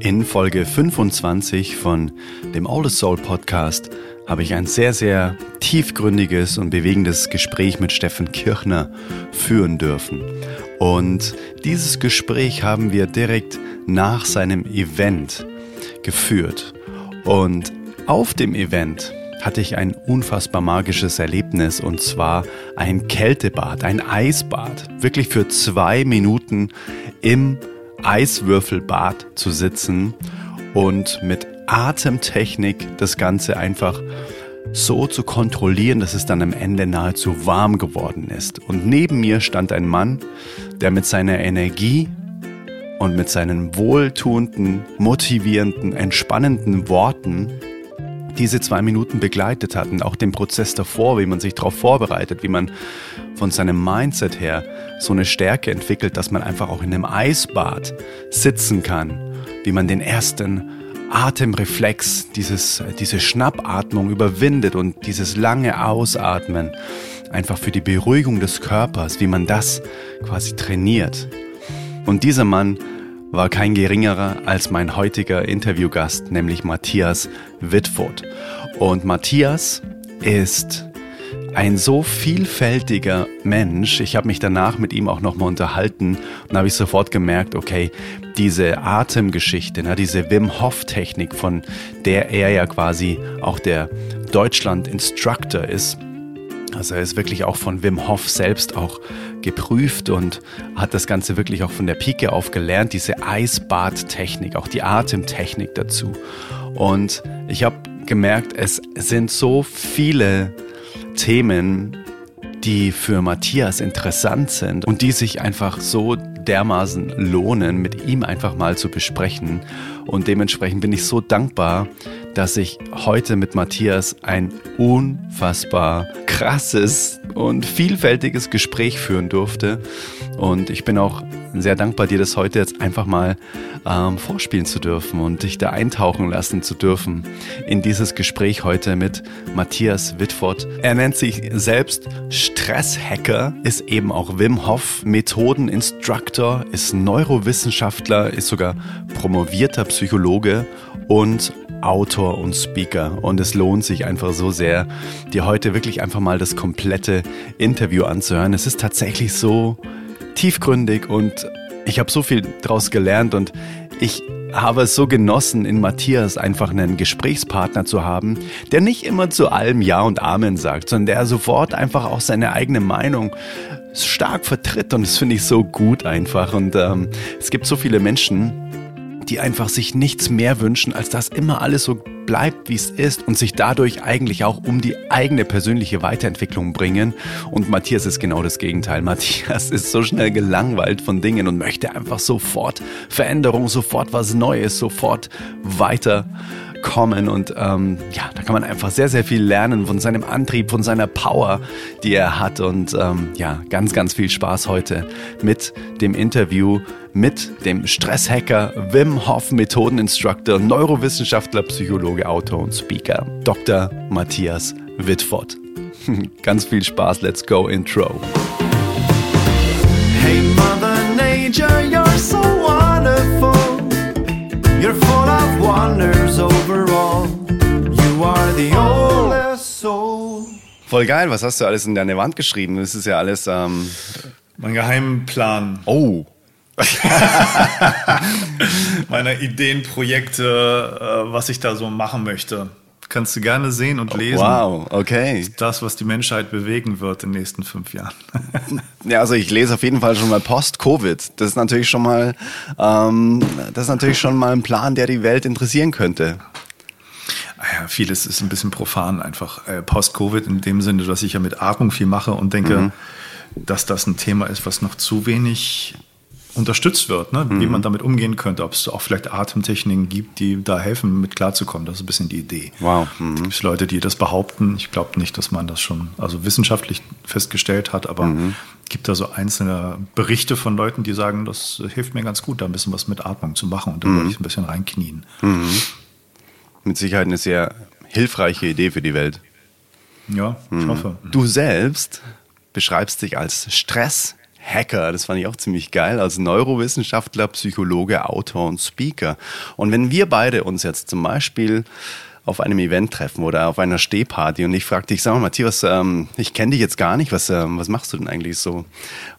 In Folge 25 von dem Oldest Soul Podcast habe ich ein sehr, sehr tiefgründiges und bewegendes Gespräch mit Steffen Kirchner führen dürfen. Und dieses Gespräch haben wir direkt nach seinem Event geführt. Und auf dem Event hatte ich ein unfassbar magisches Erlebnis und zwar ein Kältebad, ein Eisbad. Wirklich für zwei Minuten im Eiswürfelbad zu sitzen und mit Atemtechnik das Ganze einfach so zu kontrollieren, dass es dann am Ende nahezu warm geworden ist. Und neben mir stand ein Mann, der mit seiner Energie und mit seinen wohltuenden, motivierenden, entspannenden Worten diese zwei Minuten begleitet hat und auch den Prozess davor, wie man sich darauf vorbereitet, wie man von seinem Mindset her so eine Stärke entwickelt, dass man einfach auch in einem Eisbad sitzen kann, wie man den ersten Atemreflex, dieses, diese Schnappatmung überwindet und dieses lange Ausatmen einfach für die Beruhigung des Körpers, wie man das quasi trainiert. Und dieser Mann war kein geringerer als mein heutiger Interviewgast, nämlich Matthias Wittfurt. Und Matthias ist ein so vielfältiger Mensch. Ich habe mich danach mit ihm auch nochmal unterhalten und habe ich sofort gemerkt, okay, diese Atemgeschichte, na, diese Wim Hof Technik, von der er ja quasi auch der Deutschland Instructor ist. Also er ist wirklich auch von Wim Hof selbst auch geprüft und hat das Ganze wirklich auch von der Pike auf gelernt, diese Eisbadtechnik, auch die Atemtechnik dazu. Und ich habe gemerkt, es sind so viele Themen, die für Matthias interessant sind und die sich einfach so dermaßen lohnen, mit ihm einfach mal zu besprechen. Und dementsprechend bin ich so dankbar, dass ich heute mit Matthias ein unfassbar krasses und vielfältiges Gespräch führen durfte. Und ich bin auch sehr dankbar, dir das heute jetzt einfach mal ähm, vorspielen zu dürfen und dich da eintauchen lassen zu dürfen in dieses Gespräch heute mit Matthias Wittfort. Er nennt sich selbst Stresshacker, ist eben auch Wim Hof Methodeninstructor, ist Neurowissenschaftler, ist sogar promovierter Psychologe und Autor und Speaker. Und es lohnt sich einfach so sehr, dir heute wirklich einfach mal das komplette Interview anzuhören. Es ist tatsächlich so tiefgründig und ich habe so viel daraus gelernt und ich habe es so genossen, in Matthias einfach einen Gesprächspartner zu haben, der nicht immer zu allem Ja und Amen sagt, sondern der sofort einfach auch seine eigene Meinung stark vertritt und das finde ich so gut einfach und ähm, es gibt so viele Menschen, die einfach sich nichts mehr wünschen, als dass immer alles so bleibt, wie es ist und sich dadurch eigentlich auch um die eigene persönliche Weiterentwicklung bringen. Und Matthias ist genau das Gegenteil. Matthias ist so schnell gelangweilt von Dingen und möchte einfach sofort Veränderung, sofort was Neues, sofort weiter kommen. Und ähm, ja, da kann man einfach sehr, sehr viel lernen von seinem Antrieb, von seiner Power, die er hat. Und ähm, ja, ganz, ganz viel Spaß heute mit dem Interview mit dem Stresshacker Wim Hof Methodeninstructor, Neurowissenschaftler, Psychologe, Autor und Speaker, Dr. Matthias Wittfort. ganz viel Spaß, let's go Intro. Hey Mother Nature, you're so wonderful. You're full of wonders Voll geil, was hast du alles in deine Wand geschrieben? Das ist ja alles. Ähm mein Geheimplan. Oh. Meiner Ideen, Projekte, äh, was ich da so machen möchte. Kannst du gerne sehen und lesen. Wow, okay. Das, was die Menschheit bewegen wird in den nächsten fünf Jahren. ja, also ich lese auf jeden Fall schon mal Post-Covid. Das ist natürlich schon mal, ähm, das ist natürlich schon mal ein Plan, der die Welt interessieren könnte. Ah ja, vieles ist ein bisschen profan einfach. Äh, Post-Covid in dem Sinne, dass ich ja mit Atmung viel mache und denke, mhm. dass das ein Thema ist, was noch zu wenig unterstützt wird, ne? wie mhm. man damit umgehen könnte, ob es auch vielleicht Atemtechniken gibt, die da helfen, mit klarzukommen. Das ist ein bisschen die Idee. Wow. Mhm. Es gibt Leute, die das behaupten. Ich glaube nicht, dass man das schon also wissenschaftlich festgestellt hat, aber mhm. gibt da so einzelne Berichte von Leuten, die sagen, das hilft mir ganz gut, da ein bisschen was mit Atmung zu machen und da würde mhm. ich ein bisschen reinknien. Mit Sicherheit eine sehr hilfreiche Idee für die Welt. Ja, ich mhm. hoffe. Du selbst beschreibst dich als Stress Hacker. Das fand ich auch ziemlich geil. Als Neurowissenschaftler, Psychologe, Autor und Speaker. Und wenn wir beide uns jetzt zum Beispiel auf einem Event treffen oder auf einer Stehparty und ich frage dich, sag mal, Matthias, ähm, ich kenne dich jetzt gar nicht, was, ähm, was machst du denn eigentlich so?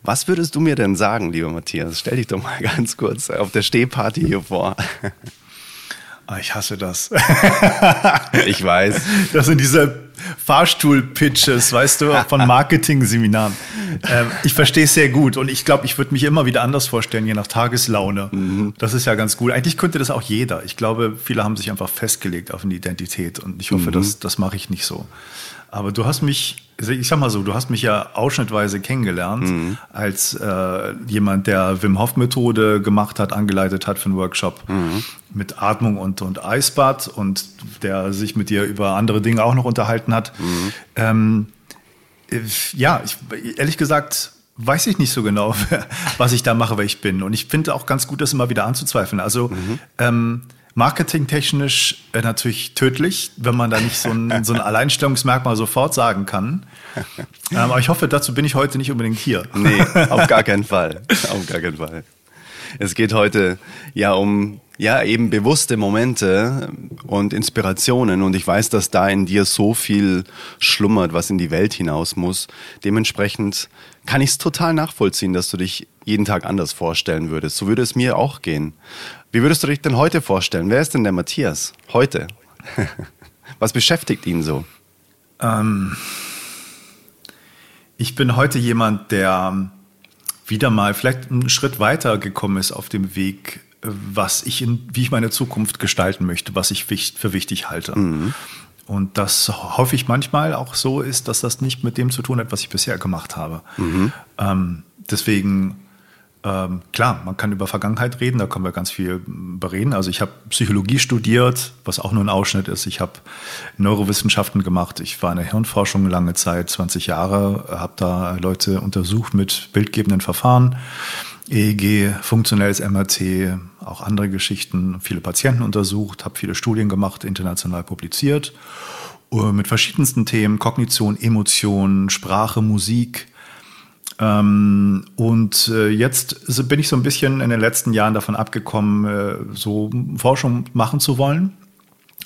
Was würdest du mir denn sagen, lieber Matthias? Stell dich doch mal ganz kurz auf der Stehparty hier vor. Ah, ich hasse das. ich weiß. Das sind diese Fahrstuhl-Pitches, weißt du, von Marketing-Seminaren. Ähm, ich verstehe es sehr gut und ich glaube, ich würde mich immer wieder anders vorstellen, je nach Tageslaune. Mhm. Das ist ja ganz gut. Eigentlich könnte das auch jeder. Ich glaube, viele haben sich einfach festgelegt auf eine Identität und ich hoffe, mhm. das, das mache ich nicht so. Aber du hast mich, ich sag mal so, du hast mich ja ausschnittweise kennengelernt mhm. als äh, jemand, der Wim Hof Methode gemacht hat, angeleitet hat für einen Workshop mhm. mit Atmung und, und Eisbad und der sich mit dir über andere Dinge auch noch unterhalten hat. Mhm. Ähm, ja, ich, ehrlich gesagt, weiß ich nicht so genau, was ich da mache, wer ich bin. Und ich finde auch ganz gut, das immer wieder anzuzweifeln. Also, mhm. ähm, marketingtechnisch äh, natürlich tödlich, wenn man da nicht so ein, so ein Alleinstellungsmerkmal sofort sagen kann. Ähm, aber ich hoffe, dazu bin ich heute nicht unbedingt hier. Nee, auf gar keinen Fall. Auf gar keinen Fall. Es geht heute ja um ja eben bewusste Momente und Inspirationen und ich weiß, dass da in dir so viel schlummert, was in die Welt hinaus muss. Dementsprechend kann ich es total nachvollziehen, dass du dich jeden Tag anders vorstellen würdest. So würde es mir auch gehen. Wie würdest du dich denn heute vorstellen? Wer ist denn der Matthias heute? Was beschäftigt ihn so? Ähm, ich bin heute jemand, der wieder mal vielleicht einen Schritt weiter gekommen ist auf dem Weg, was ich in, wie ich meine Zukunft gestalten möchte, was ich für wichtig halte. Mhm. Und das hoffe ich manchmal auch so ist, dass das nicht mit dem zu tun hat, was ich bisher gemacht habe. Mhm. Ähm, deswegen ähm, klar, man kann über Vergangenheit reden, da können wir ganz viel bereden. Also ich habe Psychologie studiert, was auch nur ein Ausschnitt ist. Ich habe Neurowissenschaften gemacht. Ich war in der Hirnforschung lange Zeit, 20 Jahre, habe da Leute untersucht mit bildgebenden Verfahren. EEG, funktionelles MRT, auch andere Geschichten, viele Patienten untersucht, habe viele Studien gemacht, international publiziert, äh, mit verschiedensten Themen, Kognition, Emotionen, Sprache, Musik, ähm, und äh, jetzt bin ich so ein bisschen in den letzten Jahren davon abgekommen, äh, so Forschung machen zu wollen.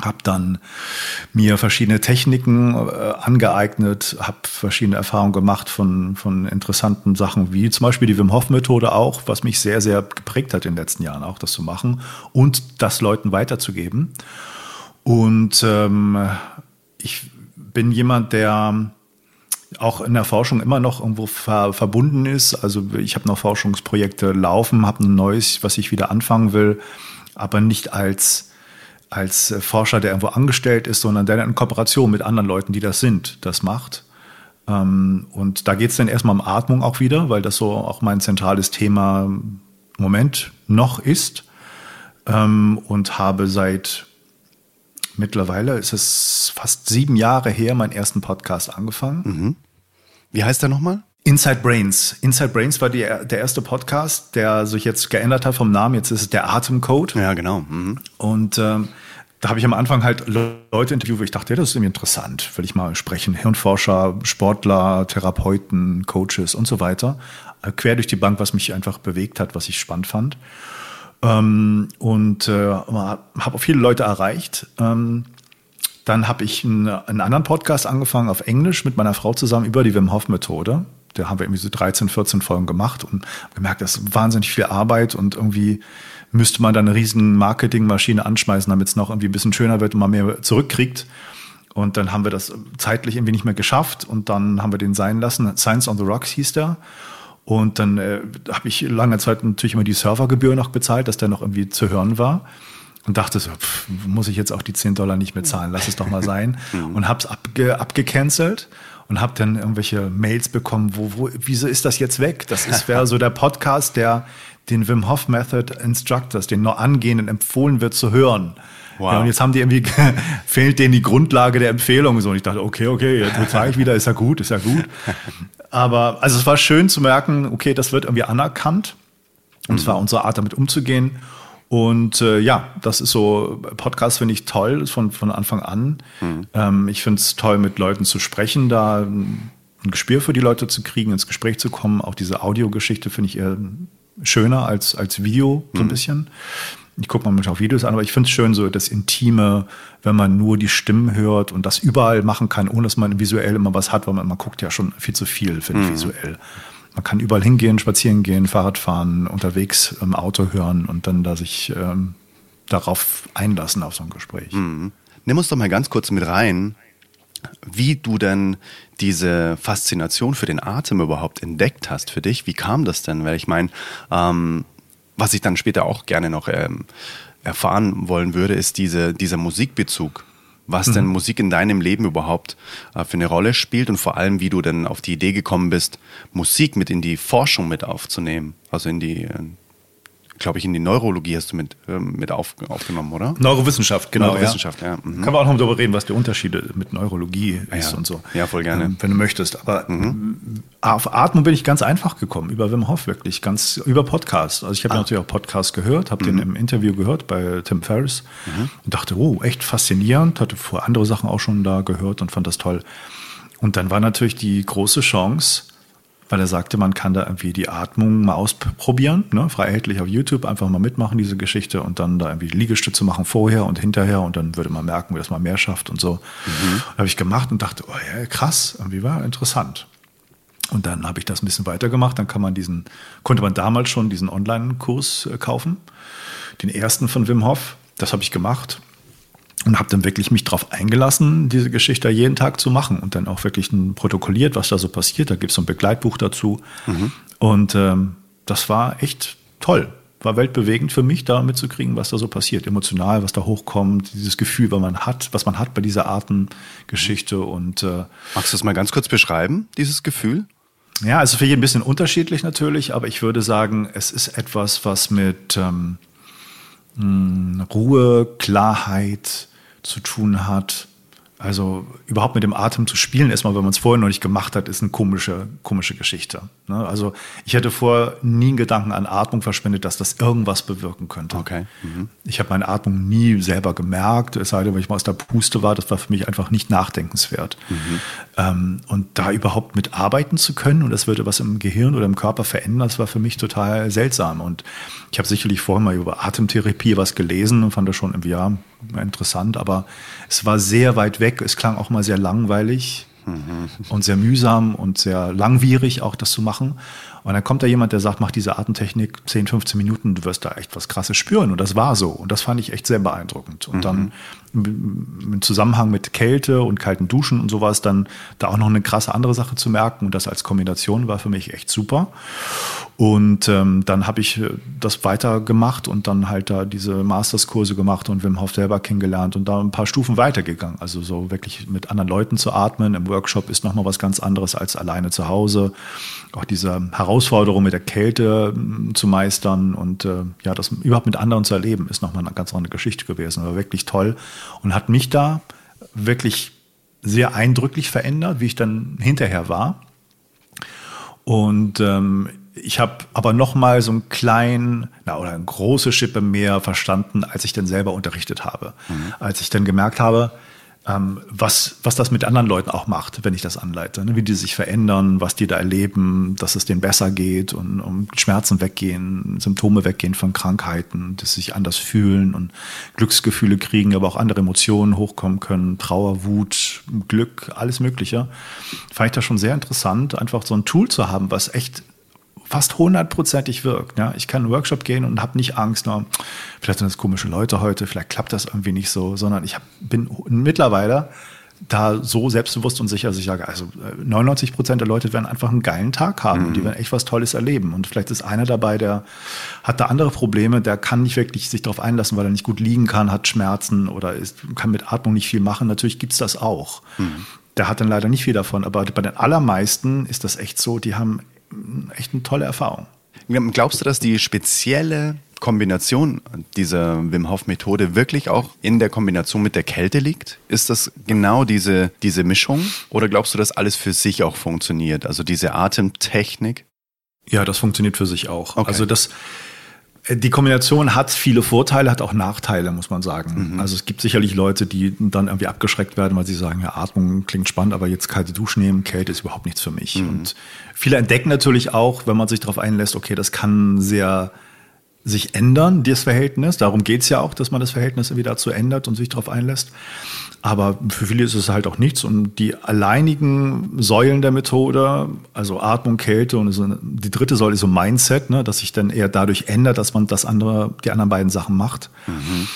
Hab dann mir verschiedene Techniken äh, angeeignet, habe verschiedene Erfahrungen gemacht von, von interessanten Sachen, wie zum Beispiel die Wim Hof Methode auch, was mich sehr, sehr geprägt hat in den letzten Jahren auch, das zu machen und das Leuten weiterzugeben. Und ähm, ich bin jemand, der auch in der Forschung immer noch irgendwo ver verbunden ist. Also ich habe noch Forschungsprojekte laufen, habe ein neues, was ich wieder anfangen will, aber nicht als als Forscher, der irgendwo angestellt ist, sondern der in Kooperation mit anderen Leuten, die das sind, das macht. Ähm, und da geht es dann erstmal um Atmung auch wieder, weil das so auch mein zentrales Thema im Moment noch ist. Ähm, und habe seit mittlerweile, ist es fast sieben Jahre her, meinen ersten Podcast angefangen. Mhm. Wie heißt der nochmal? Inside Brains. Inside Brains war die, der erste Podcast, der sich jetzt geändert hat vom Namen. Jetzt ist es der Atemcode. Ja, genau. Mhm. Und ähm, da habe ich am Anfang halt Leute interviewt, wo ich dachte, ja, das ist irgendwie interessant, will ich mal sprechen. Hirnforscher, Sportler, Therapeuten, Coaches und so weiter. Äh, quer durch die Bank, was mich einfach bewegt hat, was ich spannend fand. Ähm, und äh, habe auch viele Leute erreicht. Ähm, dann habe ich einen, einen, anderen Podcast angefangen auf Englisch mit meiner Frau zusammen über die Wim Hof Methode. Da haben wir irgendwie so 13, 14 Folgen gemacht und gemerkt, das ist wahnsinnig viel Arbeit und irgendwie müsste man da eine riesen Marketingmaschine anschmeißen, damit es noch irgendwie ein bisschen schöner wird und man mehr zurückkriegt. Und dann haben wir das zeitlich irgendwie nicht mehr geschafft und dann haben wir den sein lassen. Science on the Rocks hieß der. Und dann äh, habe ich lange Zeit natürlich immer die Servergebühr noch bezahlt, dass der noch irgendwie zu hören war und dachte so, pff, muss ich jetzt auch die 10 Dollar nicht mehr zahlen, lass es doch mal sein. Und hab's abge, abgecancelt und hab dann irgendwelche Mails bekommen, wo, wo, wieso ist das jetzt weg? Das ist wäre so der Podcast, der den Wim Hof Method Instructors, den noch angehenden empfohlen wird zu hören. Wow. Ja, und jetzt haben die irgendwie, fehlt denen die Grundlage der Empfehlung. So, und ich dachte, okay, okay, jetzt bezahle ich wieder, ist ja gut, ist ja gut. Aber, also es war schön zu merken, okay, das wird irgendwie anerkannt. Und es mhm. war unsere Art, damit umzugehen. Und äh, ja, das ist so, Podcast finde ich toll, von, von Anfang an. Mhm. Ähm, ich finde es toll, mit Leuten zu sprechen, da ein Gespür für die Leute zu kriegen, ins Gespräch zu kommen. Auch diese Audiogeschichte finde ich eher schöner als, als Video, so ein mhm. bisschen. Ich gucke manchmal auch Videos an, aber ich finde es schön, so das Intime, wenn man nur die Stimmen hört und das überall machen kann, ohne dass man visuell immer was hat, weil man, man guckt ja schon viel zu viel, finde ich, mhm. visuell. Man kann überall hingehen, spazieren gehen, Fahrrad fahren, unterwegs im Auto hören und dann da sich ähm, darauf einlassen auf so ein Gespräch. Mhm. Nimm uns doch mal ganz kurz mit rein, wie du denn diese Faszination für den Atem überhaupt entdeckt hast für dich. Wie kam das denn? Weil ich meine, ähm, was ich dann später auch gerne noch ähm, erfahren wollen würde, ist diese, dieser Musikbezug. Was mhm. denn Musik in deinem Leben überhaupt äh, für eine Rolle spielt und vor allem, wie du denn auf die Idee gekommen bist, Musik mit in die Forschung mit aufzunehmen, also in die, äh, glaube ich, in die Neurologie hast du mit, ähm, mit auf, aufgenommen, oder? Neurowissenschaft, genau. Neurowissenschaft, ja. ja. Mhm. Kann man auch noch darüber reden, was die Unterschiede mit Neurologie ist ja. und so. Ja, voll gerne. Ähm, wenn du möchtest. Aber mhm. auf Atmung bin ich ganz einfach gekommen, über Wim Hof wirklich, ganz über Podcast. Also ich habe ah. natürlich auch Podcast gehört, habe mhm. den im Interview gehört bei Tim Ferriss mhm. und dachte, oh, echt faszinierend, hatte vor andere Sachen auch schon da gehört und fand das toll. Und dann war natürlich die große Chance, weil er sagte, man kann da irgendwie die Atmung mal ausprobieren, ne? frei erhältlich auf YouTube, einfach mal mitmachen, diese Geschichte und dann da irgendwie Liegestütze machen vorher und hinterher und dann würde man merken, wie das mal mehr schafft und so. Mhm. Habe ich gemacht und dachte, oh ja, krass, irgendwie war interessant. Und dann habe ich das ein bisschen weitergemacht, dann kann man diesen, konnte man damals schon diesen Online-Kurs äh, kaufen, den ersten von Wim Hof, das habe ich gemacht und habe dann wirklich mich darauf eingelassen, diese Geschichte jeden Tag zu machen und dann auch wirklich protokolliert, was da so passiert. Da gibt es so ein Begleitbuch dazu. Mhm. Und ähm, das war echt toll. War weltbewegend für mich, da mitzukriegen, was da so passiert, emotional, was da hochkommt, dieses Gefühl, was man hat, was man hat bei dieser Artengeschichte. Und äh, magst du das mal ganz kurz beschreiben, dieses Gefühl? Ja, also für jeden ein bisschen unterschiedlich natürlich, aber ich würde sagen, es ist etwas, was mit ähm, hm, Ruhe, Klarheit, zu tun hat. Also überhaupt mit dem Atem zu spielen, erstmal, wenn man es vorher noch nicht gemacht hat, ist eine komische, komische Geschichte. Ne? Also ich hätte vorher nie einen Gedanken an Atmung verschwendet, dass das irgendwas bewirken könnte. Okay. Mhm. Ich habe meine Atmung nie selber gemerkt, es sei denn, wenn ich mal aus der Puste war, das war für mich einfach nicht nachdenkenswert. Mhm. Ähm, und da überhaupt mit arbeiten zu können und das würde was im Gehirn oder im Körper verändern, das war für mich total seltsam. Und ich habe sicherlich vorher mal über Atemtherapie was gelesen und fand das schon irgendwie ja interessant, aber es war sehr weit weg. Es klang auch mal sehr langweilig mhm. und sehr mühsam und sehr langwierig auch das zu machen. Und dann kommt da jemand, der sagt, mach diese Atemtechnik 10, 15 Minuten, du wirst da echt was Krasses spüren. Und das war so. Und das fand ich echt sehr beeindruckend. Und mhm. dann im Zusammenhang mit Kälte und kalten Duschen und sowas, dann da auch noch eine krasse andere Sache zu merken. Und das als Kombination war für mich echt super. Und ähm, dann habe ich äh, das weitergemacht und dann halt da diese Masterskurse gemacht und Wim Hof selber kennengelernt und da ein paar Stufen weitergegangen. Also so wirklich mit anderen Leuten zu atmen im Workshop ist nochmal was ganz anderes als alleine zu Hause. Auch diese Herausforderung mit der Kälte hm, zu meistern und äh, ja, das überhaupt mit anderen zu erleben, ist nochmal eine ganz andere Geschichte gewesen. War wirklich toll und hat mich da wirklich sehr eindrücklich verändert, wie ich dann hinterher war. Und ähm, ich habe aber noch mal so einen kleinen na, oder eine große Schippe mehr verstanden, als ich dann selber unterrichtet habe. Mhm. Als ich dann gemerkt habe, ähm, was, was das mit anderen Leuten auch macht, wenn ich das anleite. Ne? Wie die sich verändern, was die da erleben, dass es denen besser geht und um Schmerzen weggehen, Symptome weggehen von Krankheiten, dass sie sich anders fühlen und Glücksgefühle kriegen, aber auch andere Emotionen hochkommen können, Trauer, Wut, Glück, alles Mögliche. Fand ich das schon sehr interessant, einfach so ein Tool zu haben, was echt fast hundertprozentig wirkt. Ja? Ich kann in einen Workshop gehen und habe nicht Angst, nur, vielleicht sind das komische Leute heute, vielleicht klappt das irgendwie nicht so, sondern ich hab, bin mittlerweile da so selbstbewusst und sicher, dass ich sage, also 99 äh, Prozent der Leute werden einfach einen geilen Tag haben mhm. und die mhm. werden echt was Tolles erleben. Und vielleicht ist einer dabei, der hat da andere Probleme, der kann nicht wirklich sich darauf einlassen, weil er nicht gut liegen kann, hat Schmerzen oder ist, kann mit Atmung nicht viel machen. Natürlich gibt's das auch. Mhm. Der hat dann leider nicht viel davon, aber bei den allermeisten ist das echt so, die haben echt eine tolle Erfahrung. Glaubst du, dass die spezielle Kombination dieser Wim Hof Methode wirklich auch in der Kombination mit der Kälte liegt? Ist das genau diese, diese Mischung? Oder glaubst du, dass alles für sich auch funktioniert? Also diese Atemtechnik? Ja, das funktioniert für sich auch. Okay. Also das, Die Kombination hat viele Vorteile, hat auch Nachteile, muss man sagen. Mhm. Also es gibt sicherlich Leute, die dann irgendwie abgeschreckt werden, weil sie sagen, ja, Atmung klingt spannend, aber jetzt kalte Dusche nehmen, Kälte ist überhaupt nichts für mich. Mhm. Und viele entdecken natürlich auch, wenn man sich darauf einlässt, okay, das kann sehr sich ändern, das Verhältnis. Darum geht's ja auch, dass man das Verhältnis wieder dazu ändert und sich darauf einlässt. Aber für viele ist es halt auch nichts. Und die alleinigen Säulen der Methode, also Atmung, Kälte und so, die dritte Säule ist so Mindset, ne, dass sich dann eher dadurch ändert, dass man das andere, die anderen beiden Sachen macht. Mhm.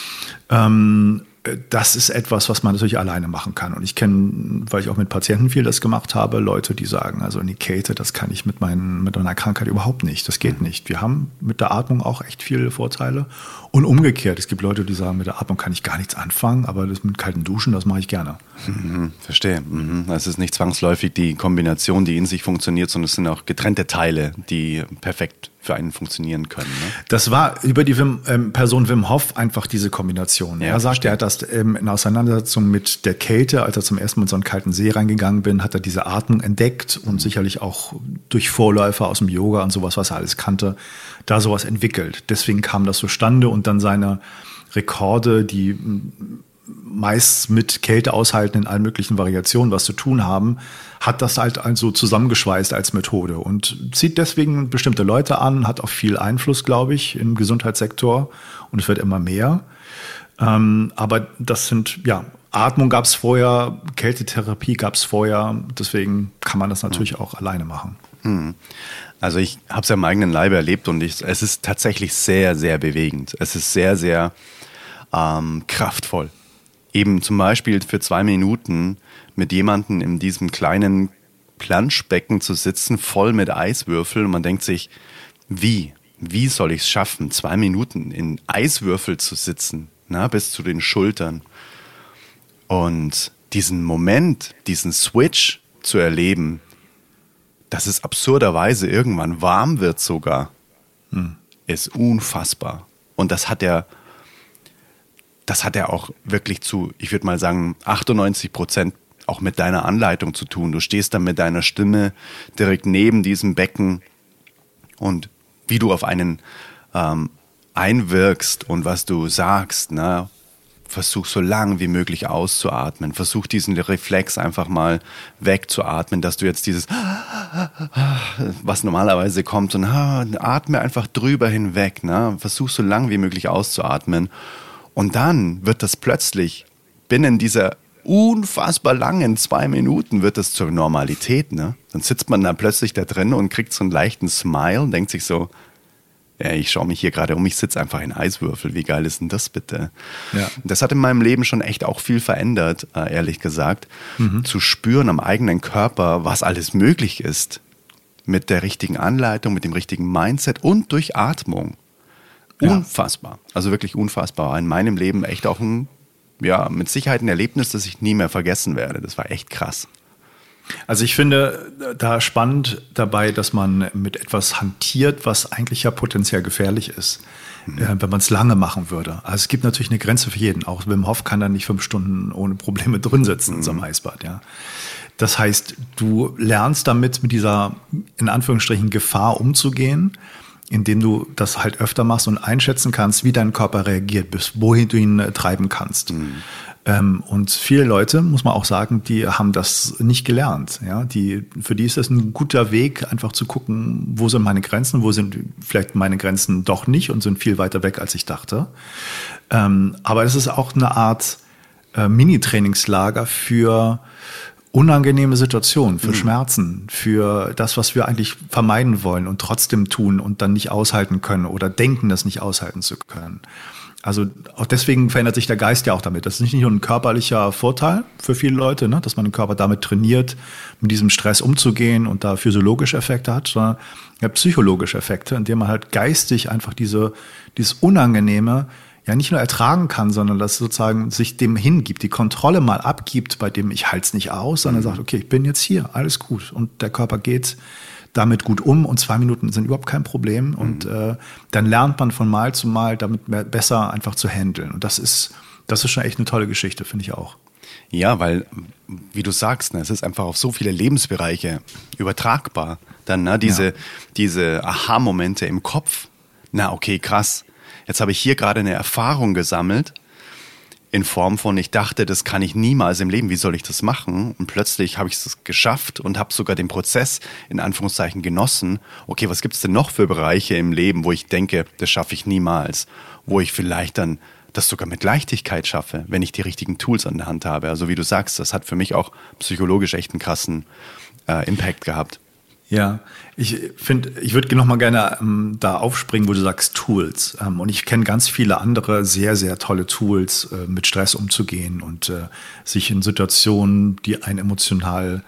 Ähm, das ist etwas, was man natürlich alleine machen kann. Und ich kenne, weil ich auch mit Patienten viel das gemacht habe, Leute, die sagen, also die Kälte, das kann ich mit, meinen, mit meiner Krankheit überhaupt nicht. Das geht nicht. Wir haben mit der Atmung auch echt viele Vorteile. Und umgekehrt, es gibt Leute, die sagen, mit der Atmung kann ich gar nichts anfangen, aber das mit kalten Duschen, das mache ich gerne. Mhm, verstehe. Mhm. Es ist nicht zwangsläufig die Kombination, die in sich funktioniert, sondern es sind auch getrennte Teile, die perfekt für einen funktionieren können. Ne? Das war über die Wim, ähm, Person Wim Hof einfach diese Kombination. Ja, er sagt, er hat das ähm, in Auseinandersetzung mit der Kälte, als er zum ersten Mal in so einen kalten See reingegangen bin, hat er diese Atmung entdeckt und mhm. sicherlich auch durch Vorläufer aus dem Yoga und sowas, was er alles kannte, da sowas entwickelt. Deswegen kam das zustande und dann seine Rekorde, die meist mit Kälte aushalten in allen möglichen Variationen was zu tun haben, hat das halt also zusammengeschweißt als Methode und zieht deswegen bestimmte Leute an, hat auch viel Einfluss, glaube ich, im Gesundheitssektor und es wird immer mehr. Ähm, aber das sind, ja, Atmung gab es vorher, Kältetherapie gab es vorher, deswegen kann man das natürlich auch alleine machen. Hm. Also ich habe es ja im eigenen Leibe erlebt und ich, es ist tatsächlich sehr, sehr bewegend. Es ist sehr, sehr ähm, kraftvoll. Eben zum Beispiel für zwei Minuten mit jemandem in diesem kleinen Planschbecken zu sitzen, voll mit Eiswürfeln und man denkt sich, wie? Wie soll ich es schaffen, zwei Minuten in Eiswürfel zu sitzen, na, bis zu den Schultern? Und diesen Moment, diesen Switch zu erleben, dass es absurderweise irgendwann warm wird sogar, hm. ist unfassbar. Und das hat er, das hat er auch wirklich zu, ich würde mal sagen, 98 Prozent auch mit deiner Anleitung zu tun. Du stehst dann mit deiner Stimme direkt neben diesem Becken und wie du auf einen ähm, einwirkst und was du sagst, ne? Versuch so lang wie möglich auszuatmen. Versuch diesen Reflex einfach mal wegzuatmen, dass du jetzt dieses, was normalerweise kommt, und atme einfach drüber hinweg. Ne? Versuch so lang wie möglich auszuatmen. Und dann wird das plötzlich binnen dieser unfassbar langen zwei Minuten wird das zur Normalität. Ne? Dann sitzt man da plötzlich da drin und kriegt so einen leichten Smile und denkt sich so, ja, ich schaue mich hier gerade um, ich sitze einfach in Eiswürfel. Wie geil ist denn das bitte? Ja. Das hat in meinem Leben schon echt auch viel verändert, äh, ehrlich gesagt. Mhm. Zu spüren am eigenen Körper, was alles möglich ist. Mit der richtigen Anleitung, mit dem richtigen Mindset und durch Atmung. Unfassbar. Ja. Also wirklich unfassbar. In meinem Leben echt auch ein, ja, mit Sicherheit ein Erlebnis, das ich nie mehr vergessen werde. Das war echt krass. Also ich finde da spannend dabei, dass man mit etwas hantiert, was eigentlich ja potenziell gefährlich ist, mhm. äh, wenn man es lange machen würde. Also es gibt natürlich eine Grenze für jeden. Auch Wim Hof kann da nicht fünf Stunden ohne Probleme drin sitzen in so einem mhm. Eisbad. Ja. Das heißt, du lernst damit mit dieser in Anführungsstrichen Gefahr umzugehen, indem du das halt öfter machst und einschätzen kannst, wie dein Körper reagiert, bis wohin du ihn äh, treiben kannst. Mhm. Ähm, und viele Leute, muss man auch sagen, die haben das nicht gelernt. Ja? Die, für die ist das ein guter Weg, einfach zu gucken, wo sind meine Grenzen, wo sind vielleicht meine Grenzen doch nicht und sind viel weiter weg, als ich dachte. Ähm, aber es ist auch eine Art äh, Mini-Trainingslager für unangenehme Situationen, für mhm. Schmerzen, für das, was wir eigentlich vermeiden wollen und trotzdem tun und dann nicht aushalten können oder denken, das nicht aushalten zu können. Also auch deswegen verändert sich der Geist ja auch damit. Das ist nicht nur ein körperlicher Vorteil für viele Leute, ne, dass man den Körper damit trainiert, mit diesem Stress umzugehen und da physiologische Effekte hat, sondern ja, psychologische Effekte, indem man halt geistig einfach diese, dieses Unangenehme ja nicht nur ertragen kann, sondern dass sozusagen sich dem hingibt, die Kontrolle mal abgibt, bei dem ich halte es nicht aus, sondern mhm. sagt, okay, ich bin jetzt hier, alles gut. Und der Körper geht damit gut um und zwei Minuten sind überhaupt kein Problem. Und mhm. äh, dann lernt man von Mal zu Mal damit besser einfach zu handeln. Und das ist, das ist schon echt eine tolle Geschichte, finde ich auch. Ja, weil, wie du sagst, ne, es ist einfach auf so viele Lebensbereiche übertragbar. Dann ne, diese, ja. diese Aha-Momente im Kopf, na okay, krass. Jetzt habe ich hier gerade eine Erfahrung gesammelt in Form von, ich dachte, das kann ich niemals im Leben, wie soll ich das machen? Und plötzlich habe ich es geschafft und habe sogar den Prozess in Anführungszeichen genossen. Okay, was gibt es denn noch für Bereiche im Leben, wo ich denke, das schaffe ich niemals? Wo ich vielleicht dann das sogar mit Leichtigkeit schaffe, wenn ich die richtigen Tools an der Hand habe. Also wie du sagst, das hat für mich auch psychologisch echt einen krassen äh, Impact gehabt. Ja, ich finde, ich würde noch mal gerne ähm, da aufspringen, wo du sagst Tools. Ähm, und ich kenne ganz viele andere sehr, sehr tolle Tools, äh, mit Stress umzugehen und äh, sich in Situationen, die einen emotional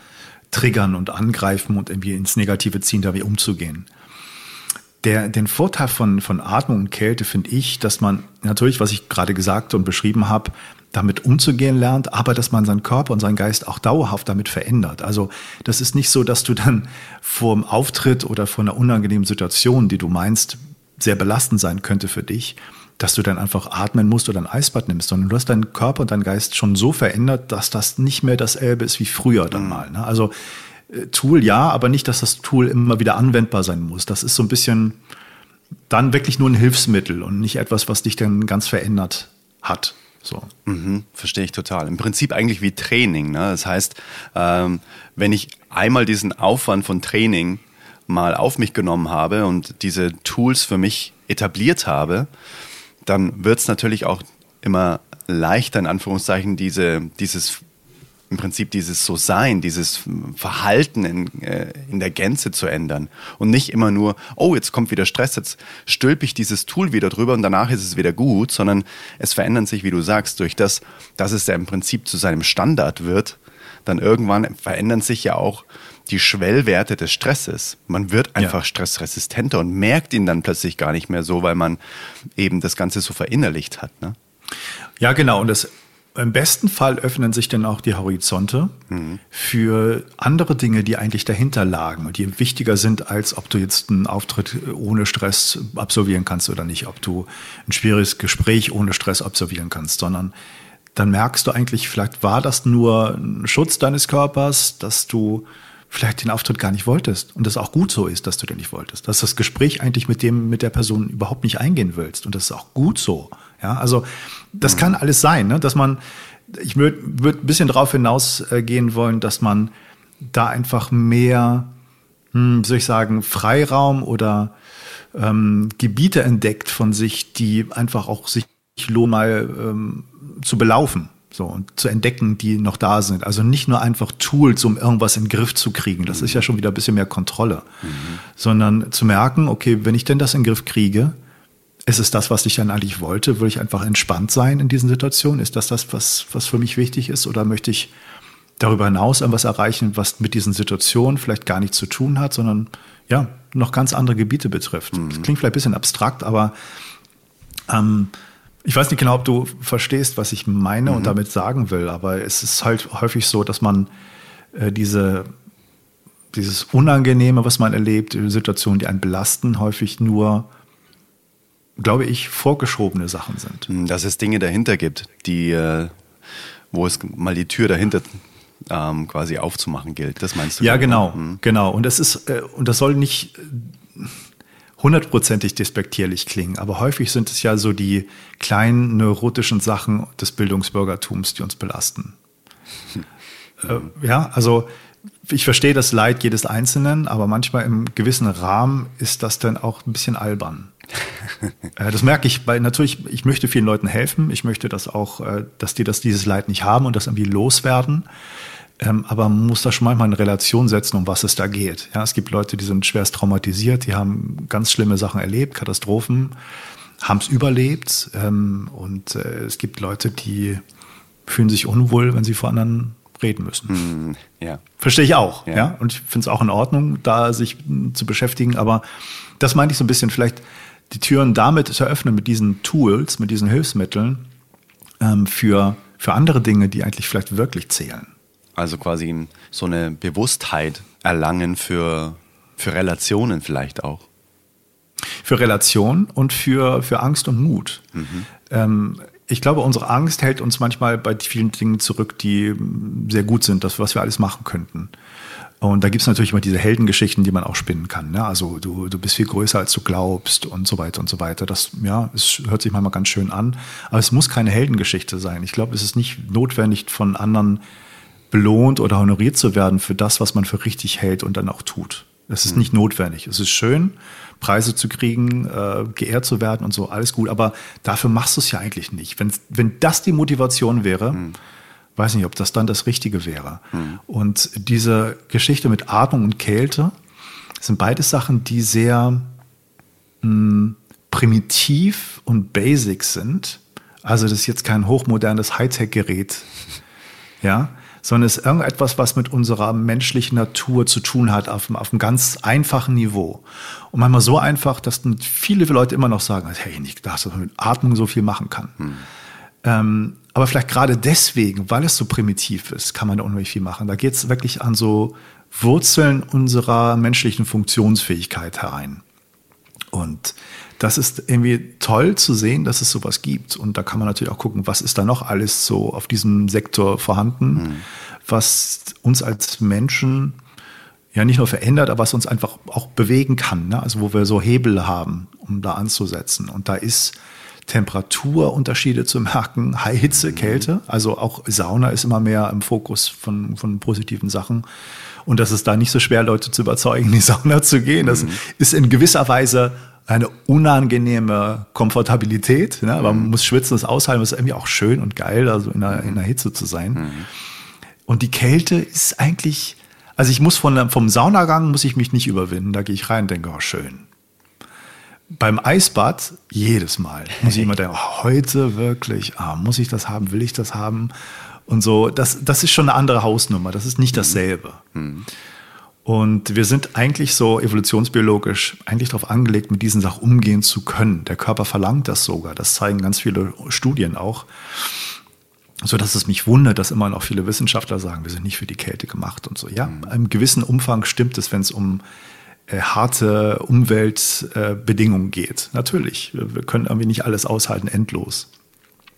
triggern und angreifen und irgendwie ins Negative ziehen, da wie umzugehen. Der, den Vorteil von, von Atmung und Kälte finde ich, dass man natürlich, was ich gerade gesagt und beschrieben habe, damit umzugehen lernt, aber dass man seinen Körper und seinen Geist auch dauerhaft damit verändert. Also das ist nicht so, dass du dann vor dem Auftritt oder vor einer unangenehmen Situation, die du meinst, sehr belastend sein könnte für dich, dass du dann einfach atmen musst oder ein Eisbad nimmst, sondern du hast deinen Körper und deinen Geist schon so verändert, dass das nicht mehr dasselbe ist wie früher dann mhm. mal. Ne? Also Tool ja, aber nicht, dass das Tool immer wieder anwendbar sein muss. Das ist so ein bisschen dann wirklich nur ein Hilfsmittel und nicht etwas, was dich dann ganz verändert hat. So. Mhm, verstehe ich total. Im Prinzip eigentlich wie Training. Ne? Das heißt, ähm, wenn ich einmal diesen Aufwand von Training mal auf mich genommen habe und diese Tools für mich etabliert habe, dann wird es natürlich auch immer leichter, in Anführungszeichen, diese, dieses im Prinzip dieses So-Sein, dieses Verhalten in, äh, in der Gänze zu ändern. Und nicht immer nur, oh, jetzt kommt wieder Stress, jetzt stülpe ich dieses Tool wieder drüber und danach ist es wieder gut, sondern es verändern sich, wie du sagst, durch das, dass es ja im Prinzip zu seinem Standard wird, dann irgendwann verändern sich ja auch die Schwellwerte des Stresses. Man wird einfach ja. stressresistenter und merkt ihn dann plötzlich gar nicht mehr so, weil man eben das Ganze so verinnerlicht hat. Ne? Ja, genau. Und das im besten Fall öffnen sich dann auch die Horizonte mhm. für andere Dinge, die eigentlich dahinter lagen und die wichtiger sind, als ob du jetzt einen Auftritt ohne Stress absolvieren kannst oder nicht, ob du ein schwieriges Gespräch ohne Stress absolvieren kannst, sondern dann merkst du eigentlich, vielleicht war das nur ein Schutz deines Körpers, dass du vielleicht den Auftritt gar nicht wolltest und das auch gut so ist, dass du den nicht wolltest, dass das Gespräch eigentlich mit dem mit der Person überhaupt nicht eingehen willst und das ist auch gut so. Ja, also das mhm. kann alles sein, ne? dass man, ich würde würd ein bisschen darauf hinausgehen wollen, dass man da einfach mehr, hm, soll ich sagen, Freiraum oder ähm, Gebiete entdeckt von sich, die einfach auch sich lohnen, mal ähm, zu belaufen. So, und zu entdecken, die noch da sind. Also nicht nur einfach Tools, um irgendwas in den Griff zu kriegen. Das mhm. ist ja schon wieder ein bisschen mehr Kontrolle. Mhm. Sondern zu merken, okay, wenn ich denn das in den Griff kriege, ist es das, was ich dann eigentlich wollte? Will ich einfach entspannt sein in diesen Situationen? Ist das das, was, was für mich wichtig ist? Oder möchte ich darüber hinaus etwas erreichen, was mit diesen Situationen vielleicht gar nichts zu tun hat, sondern ja, noch ganz andere Gebiete betrifft? Mhm. Das klingt vielleicht ein bisschen abstrakt, aber ähm, ich weiß nicht genau, ob du verstehst, was ich meine mhm. und damit sagen will, aber es ist halt häufig so, dass man äh, diese dieses Unangenehme, was man erlebt, Situationen, die einen belasten, häufig nur glaube ich, vorgeschobene Sachen sind. Hm, dass es Dinge dahinter gibt, die, äh, wo es mal die Tür dahinter ähm, quasi aufzumachen gilt. Das meinst du? Ja, genau, mhm. genau. Und das ist, äh, und das soll nicht äh, hundertprozentig despektierlich klingen, aber häufig sind es ja so die kleinen neurotischen Sachen des Bildungsbürgertums, die uns belasten. Mhm. Äh, ja, also ich verstehe das Leid jedes Einzelnen, aber manchmal im gewissen Rahmen ist das dann auch ein bisschen albern. Äh, das merke ich, weil natürlich, ich möchte vielen Leuten helfen. Ich möchte das auch, äh, dass die das, dieses Leid nicht haben und das irgendwie loswerden. Ähm, aber man muss da schon manchmal eine Relation setzen, um was es da geht. Ja, es gibt Leute, die sind schwerst traumatisiert, die haben ganz schlimme Sachen erlebt, Katastrophen, haben es überlebt. Ähm, und äh, es gibt Leute, die fühlen sich unwohl, wenn sie vor anderen reden müssen. Hm, ja. Verstehe ich auch. Ja. ja? Und ich finde es auch in Ordnung, da sich zu beschäftigen. Aber das meinte ich so ein bisschen, vielleicht die Türen damit zu eröffnen, mit diesen Tools, mit diesen Hilfsmitteln, ähm, für, für andere Dinge, die eigentlich vielleicht wirklich zählen. Also quasi so eine Bewusstheit erlangen für, für Relationen vielleicht auch. Für Relationen und für, für Angst und Mut. Mhm. Ähm, ich glaube, unsere Angst hält uns manchmal bei vielen Dingen zurück, die sehr gut sind, das, was wir alles machen könnten. Und da gibt es natürlich immer diese Heldengeschichten, die man auch spinnen kann. Ne? Also du, du bist viel größer, als du glaubst und so weiter und so weiter. Das ja, es hört sich manchmal ganz schön an. Aber es muss keine Heldengeschichte sein. Ich glaube, es ist nicht notwendig, von anderen belohnt oder honoriert zu werden für das, was man für richtig hält und dann auch tut. Das ist mhm. nicht notwendig. Es ist schön, Preise zu kriegen, äh, geehrt zu werden und so, alles gut. Aber dafür machst du es ja eigentlich nicht. Wenn, wenn das die Motivation wäre, mhm weiß nicht, ob das dann das Richtige wäre. Mhm. Und diese Geschichte mit Atmung und Kälte sind beides Sachen, die sehr mh, hm, primitiv und basic sind. Also das ist jetzt kein hochmodernes Hightech-Gerät, ja, sondern es ist irgendetwas, was mit unserer menschlichen Natur zu tun hat, auf, auf einem ganz einfachen Niveau. Und manchmal so einfach, dass viele Leute immer noch sagen, hey, nicht gedacht, dass man mit Atmung so viel machen kann. Mhm. Ähm, aber vielleicht gerade deswegen, weil es so primitiv ist, kann man da unheimlich viel machen. Da geht es wirklich an so Wurzeln unserer menschlichen Funktionsfähigkeit herein. Und das ist irgendwie toll zu sehen, dass es sowas gibt. Und da kann man natürlich auch gucken, was ist da noch alles so auf diesem Sektor vorhanden, mhm. was uns als Menschen ja nicht nur verändert, aber was uns einfach auch bewegen kann. Ne? Also wo wir so Hebel haben, um da anzusetzen. Und da ist Temperaturunterschiede zu merken, Hitze, mhm. Kälte. Also auch Sauna ist immer mehr im Fokus von, von positiven Sachen. Und das ist da nicht so schwer, Leute zu überzeugen, in die Sauna zu gehen. Das mhm. ist in gewisser Weise eine unangenehme Komfortabilität. Ne? Aber man mhm. muss schwitzen, das aushalten, das ist irgendwie auch schön und geil, also in der, in der Hitze zu sein. Mhm. Und die Kälte ist eigentlich, also ich muss von, vom Saunagang muss ich mich nicht überwinden. Da gehe ich rein und denke, oh, schön beim Eisbad jedes Mal muss ich immer denken, oh, heute wirklich, ah, muss ich das haben, will ich das haben? Und so, das, das ist schon eine andere Hausnummer, das ist nicht dasselbe. Mhm. Und wir sind eigentlich so evolutionsbiologisch eigentlich darauf angelegt, mit diesen Sachen umgehen zu können. Der Körper verlangt das sogar. Das zeigen ganz viele Studien auch. So dass es mich wundert, dass immer noch viele Wissenschaftler sagen, wir sind nicht für die Kälte gemacht und so. Ja, mhm. im gewissen Umfang stimmt es, wenn es um harte Umweltbedingungen äh, geht. Natürlich, wir können irgendwie nicht alles aushalten, endlos.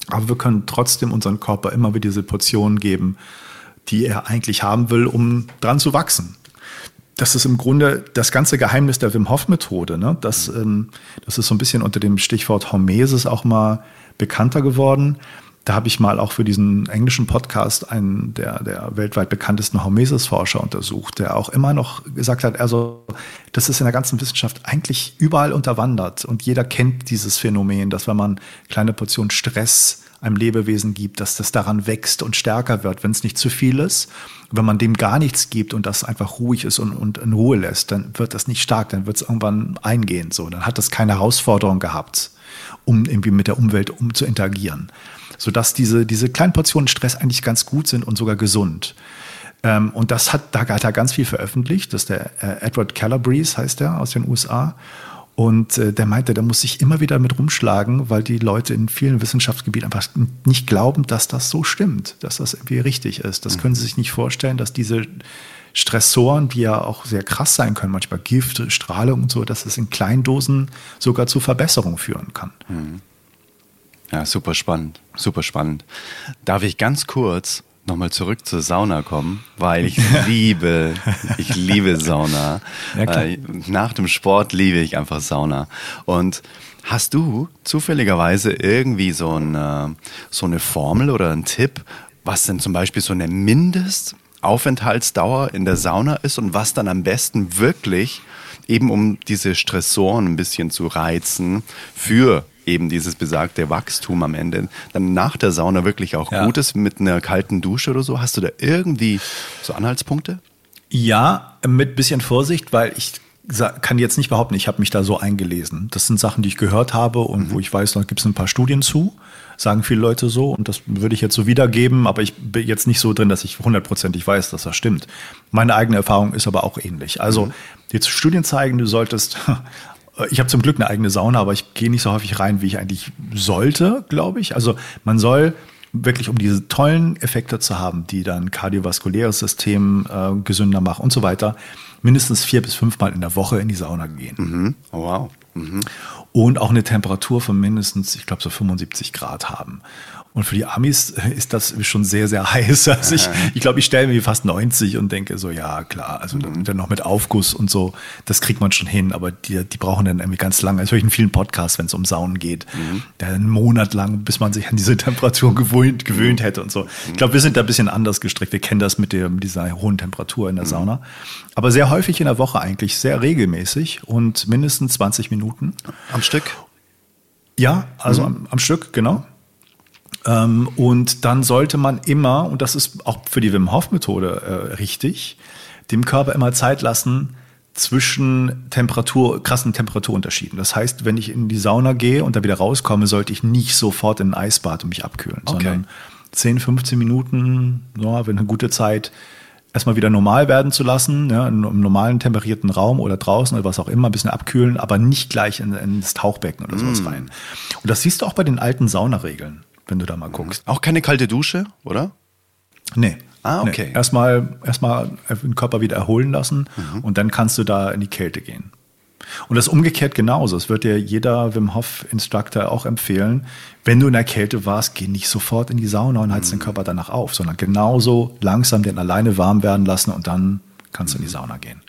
Aber wir können trotzdem unseren Körper immer wieder Situationen geben, die er eigentlich haben will, um dran zu wachsen. Das ist im Grunde das ganze Geheimnis der Wim Hof Methode. Ne? Das, ähm, das ist so ein bisschen unter dem Stichwort Hormesis auch mal bekannter geworden. Da habe ich mal auch für diesen englischen Podcast einen der, der weltweit bekanntesten Hormesis-Forscher untersucht, der auch immer noch gesagt hat, also das ist in der ganzen Wissenschaft eigentlich überall unterwandert und jeder kennt dieses Phänomen, dass wenn man kleine Portionen Stress einem Lebewesen gibt, dass das daran wächst und stärker wird, wenn es nicht zu viel ist. Wenn man dem gar nichts gibt und das einfach ruhig ist und, und in Ruhe lässt, dann wird das nicht stark, dann wird es irgendwann eingehen. So, dann hat das keine Herausforderung gehabt, um irgendwie mit der Umwelt um zu interagieren sodass diese, diese kleinen Portionen Stress eigentlich ganz gut sind und sogar gesund. Ähm, und das hat, da hat er ganz viel veröffentlicht. Das ist der äh, Edward Calabrese, heißt er, aus den USA. Und äh, der meinte, der muss sich immer wieder mit rumschlagen, weil die Leute in vielen Wissenschaftsgebieten einfach nicht glauben, dass das so stimmt, dass das irgendwie richtig ist. Das mhm. können sie sich nicht vorstellen, dass diese Stressoren, die ja auch sehr krass sein können, manchmal Gift, Strahlung und so, dass es in Kleindosen sogar zu Verbesserungen führen kann. Mhm. Ja, super spannend, super spannend. Darf ich ganz kurz nochmal zurück zur Sauna kommen, weil ich liebe, ich liebe Sauna. Ja, äh, nach dem Sport liebe ich einfach Sauna. Und hast du zufälligerweise irgendwie so eine, so eine Formel oder einen Tipp, was denn zum Beispiel so eine Mindestaufenthaltsdauer in der Sauna ist und was dann am besten wirklich eben um diese Stressoren ein bisschen zu reizen für eben dieses besagte Wachstum am Ende dann nach der Sauna wirklich auch ja. gut ist mit einer kalten Dusche oder so? Hast du da irgendwie so Anhaltspunkte? Ja, mit bisschen Vorsicht, weil ich kann jetzt nicht behaupten, ich habe mich da so eingelesen. Das sind Sachen, die ich gehört habe und mhm. wo ich weiß, da gibt es ein paar Studien zu, sagen viele Leute so und das würde ich jetzt so wiedergeben, aber ich bin jetzt nicht so drin, dass ich hundertprozentig weiß, dass das stimmt. Meine eigene Erfahrung ist aber auch ähnlich. Also mhm. die Studien zeigen, du solltest ich habe zum Glück eine eigene Sauna, aber ich gehe nicht so häufig rein, wie ich eigentlich sollte, glaube ich. Also man soll wirklich, um diese tollen Effekte zu haben, die dann kardiovaskuläres System äh, gesünder machen und so weiter, mindestens vier bis fünfmal in der Woche in die Sauna gehen. Mhm. Oh, wow. Mhm. und auch eine Temperatur von mindestens, ich glaube, so 75 Grad haben. Und für die Amis ist das schon sehr, sehr heiß. Also ich, ich glaube, ich stelle mir fast 90 und denke so, ja klar, also mhm. dann noch mit Aufguss und so, das kriegt man schon hin, aber die, die brauchen dann irgendwie ganz lange. Das höre ich in vielen Podcasts, wenn es um Saunen geht. Mhm. einen Monat lang, bis man sich an diese Temperatur gewöhnt, gewöhnt hätte und so. Ich glaube, wir sind da ein bisschen anders gestrickt. Wir kennen das mit dem, dieser hohen Temperatur in der mhm. Sauna. Aber sehr häufig in der Woche eigentlich, sehr regelmäßig und mindestens 20 Minuten. Am Stück? Ja, also mhm. am, am Stück, genau. Ähm, und dann sollte man immer, und das ist auch für die Wim Hof Methode äh, richtig, dem Körper immer Zeit lassen zwischen Temperatur, krassen Temperaturunterschieden. Das heißt, wenn ich in die Sauna gehe und da wieder rauskomme, sollte ich nicht sofort in ein Eisbad und mich abkühlen, okay. sondern 10, 15 Minuten, ja, wenn eine gute Zeit, erstmal wieder normal werden zu lassen, ja, in einem normalen temperierten Raum oder draußen oder was auch immer, ein bisschen abkühlen, aber nicht gleich in, ins Tauchbecken oder sowas mm. rein. Und das siehst du auch bei den alten Saunaregeln wenn du da mal guckst. Auch keine kalte Dusche, oder? Nee. Ah, okay. Nee. Erstmal, erstmal den Körper wieder erholen lassen mhm. und dann kannst du da in die Kälte gehen. Und das umgekehrt genauso. Es wird dir jeder Wim Hof Instructor auch empfehlen, wenn du in der Kälte warst, geh nicht sofort in die Sauna und heiz mhm. den Körper danach auf, sondern genauso langsam den alleine warm werden lassen und dann kannst du in die Sauna gehen.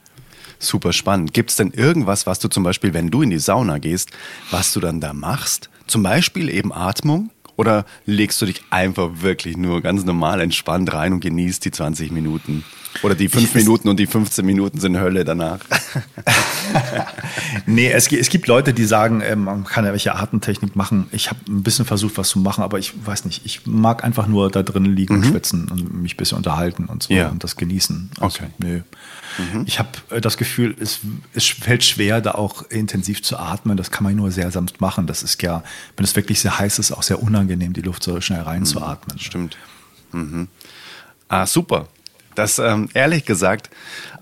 Super spannend. Gibt es denn irgendwas, was du zum Beispiel, wenn du in die Sauna gehst, was du dann da machst? Zum Beispiel eben Atmung? Oder legst du dich einfach wirklich nur ganz normal entspannt rein und genießt die 20 Minuten? Oder die 5 Minuten und die 15 Minuten sind Hölle danach? nee, es, es, gibt Leute, die sagen, äh, man kann ja welche Atemtechnik machen. Ich habe ein bisschen versucht, was zu machen, aber ich weiß nicht. Ich mag einfach nur da drinnen liegen mhm. und schwitzen und mich ein bisschen unterhalten und so ja. und das genießen. Also, okay. Nö. Mhm. Ich habe äh, das Gefühl, es, es fällt schwer, da auch intensiv zu atmen. Das kann man nur sehr sanft machen. Das ist ja, wenn es wirklich sehr heiß ist, auch sehr unangenehm, die Luft so schnell reinzuatmen. Mhm. Stimmt. Mhm. Ah, super. Das, ähm, ehrlich gesagt,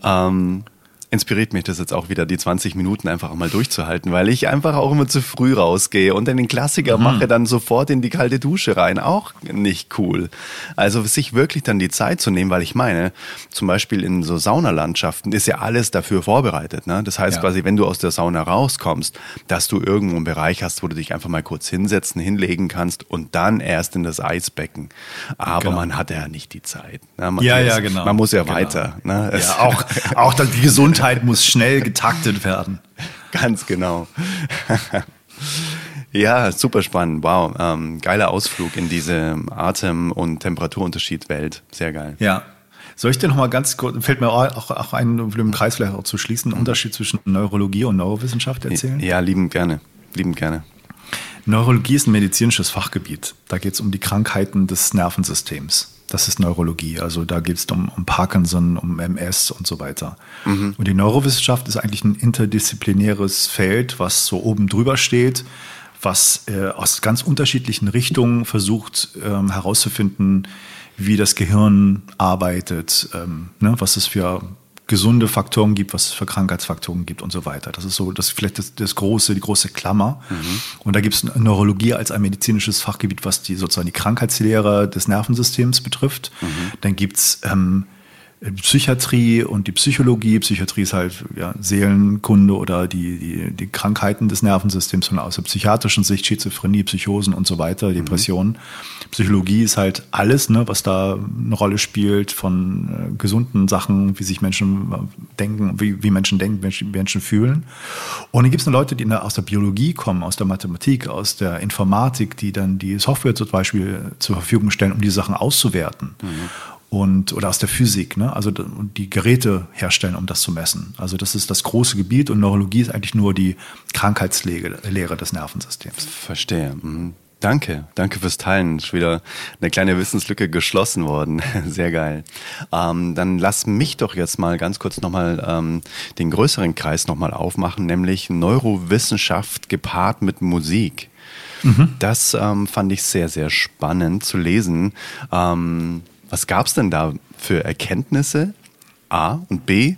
ähm, inspiriert mich das jetzt auch wieder, die 20 Minuten einfach mal durchzuhalten, weil ich einfach auch immer zu früh rausgehe und dann den Klassiker mhm. mache, dann sofort in die kalte Dusche rein. Auch nicht cool. Also sich wirklich dann die Zeit zu nehmen, weil ich meine, zum Beispiel in so Saunalandschaften ist ja alles dafür vorbereitet. Ne? Das heißt ja. quasi, wenn du aus der Sauna rauskommst, dass du irgendwo einen Bereich hast, wo du dich einfach mal kurz hinsetzen, hinlegen kannst und dann erst in das Eisbecken. Aber genau. man hat ja nicht die Zeit. Ne? Man ja, ja, genau. Man muss ja genau. weiter. Ne? Ja, auch, auch dann die Gesundheit Gesundheit muss schnell getaktet werden. Ganz genau. ja, super spannend. Wow. Ähm, geiler Ausflug in diese Atem- und Temperaturunterschied-Welt. Sehr geil. Ja. Soll ich dir noch mal ganz kurz, fällt mir auch, auch ein, um den Kreis vielleicht auch zu schließen, einen Unterschied zwischen Neurologie und Neurowissenschaft erzählen? Ja, liebend gerne. Liebend gerne. Neurologie ist ein medizinisches Fachgebiet. Da geht es um die Krankheiten des Nervensystems. Das ist Neurologie. Also da geht es um, um, Parkinson, um MS und so weiter. Mhm. Und die Neurowissenschaft ist eigentlich ein interdisziplinäres Feld, was so oben drüber steht, was äh, aus ganz unterschiedlichen Richtungen versucht ähm, herauszufinden, wie das Gehirn arbeitet, ähm, ne, was es für gesunde Faktoren gibt, was es für Krankheitsfaktoren gibt und so weiter. Das ist so das vielleicht das, das große, die große Klammer. Mhm. Und da gibt es Neurologie als ein medizinisches Fachgebiet, was die sozusagen die Krankheitslehre des Nervensystems betrifft. Mhm. Dann gibt es ähm, Psychiatrie und die Psychologie. Psychiatrie ist halt ja, Seelenkunde oder die, die, die Krankheiten des Nervensystems von aus der psychiatrischen Sicht, Schizophrenie, Psychosen und so weiter, mhm. Depressionen. Mhm. Psychologie ist halt alles, ne, was da eine Rolle spielt von äh, gesunden Sachen, wie sich Menschen äh, denken, wie, wie Menschen denken, wie Menschen fühlen. Und dann gibt es Leute, die aus der Biologie kommen, aus der Mathematik, aus der Informatik, die dann die Software zum Beispiel zur Verfügung stellen, um die Sachen auszuwerten. Mhm und oder aus der Physik, ne? also die Geräte herstellen, um das zu messen. Also das ist das große Gebiet und Neurologie ist eigentlich nur die Krankheitslehre des Nervensystems. Verstehe. Mhm. Danke, danke fürs Teilen. Ist wieder eine kleine Wissenslücke geschlossen worden. Sehr geil. Ähm, dann lass mich doch jetzt mal ganz kurz nochmal ähm, den größeren Kreis nochmal aufmachen, nämlich Neurowissenschaft gepaart mit Musik. Mhm. Das ähm, fand ich sehr, sehr spannend zu lesen. Ähm, was gab es denn da für Erkenntnisse? A und B,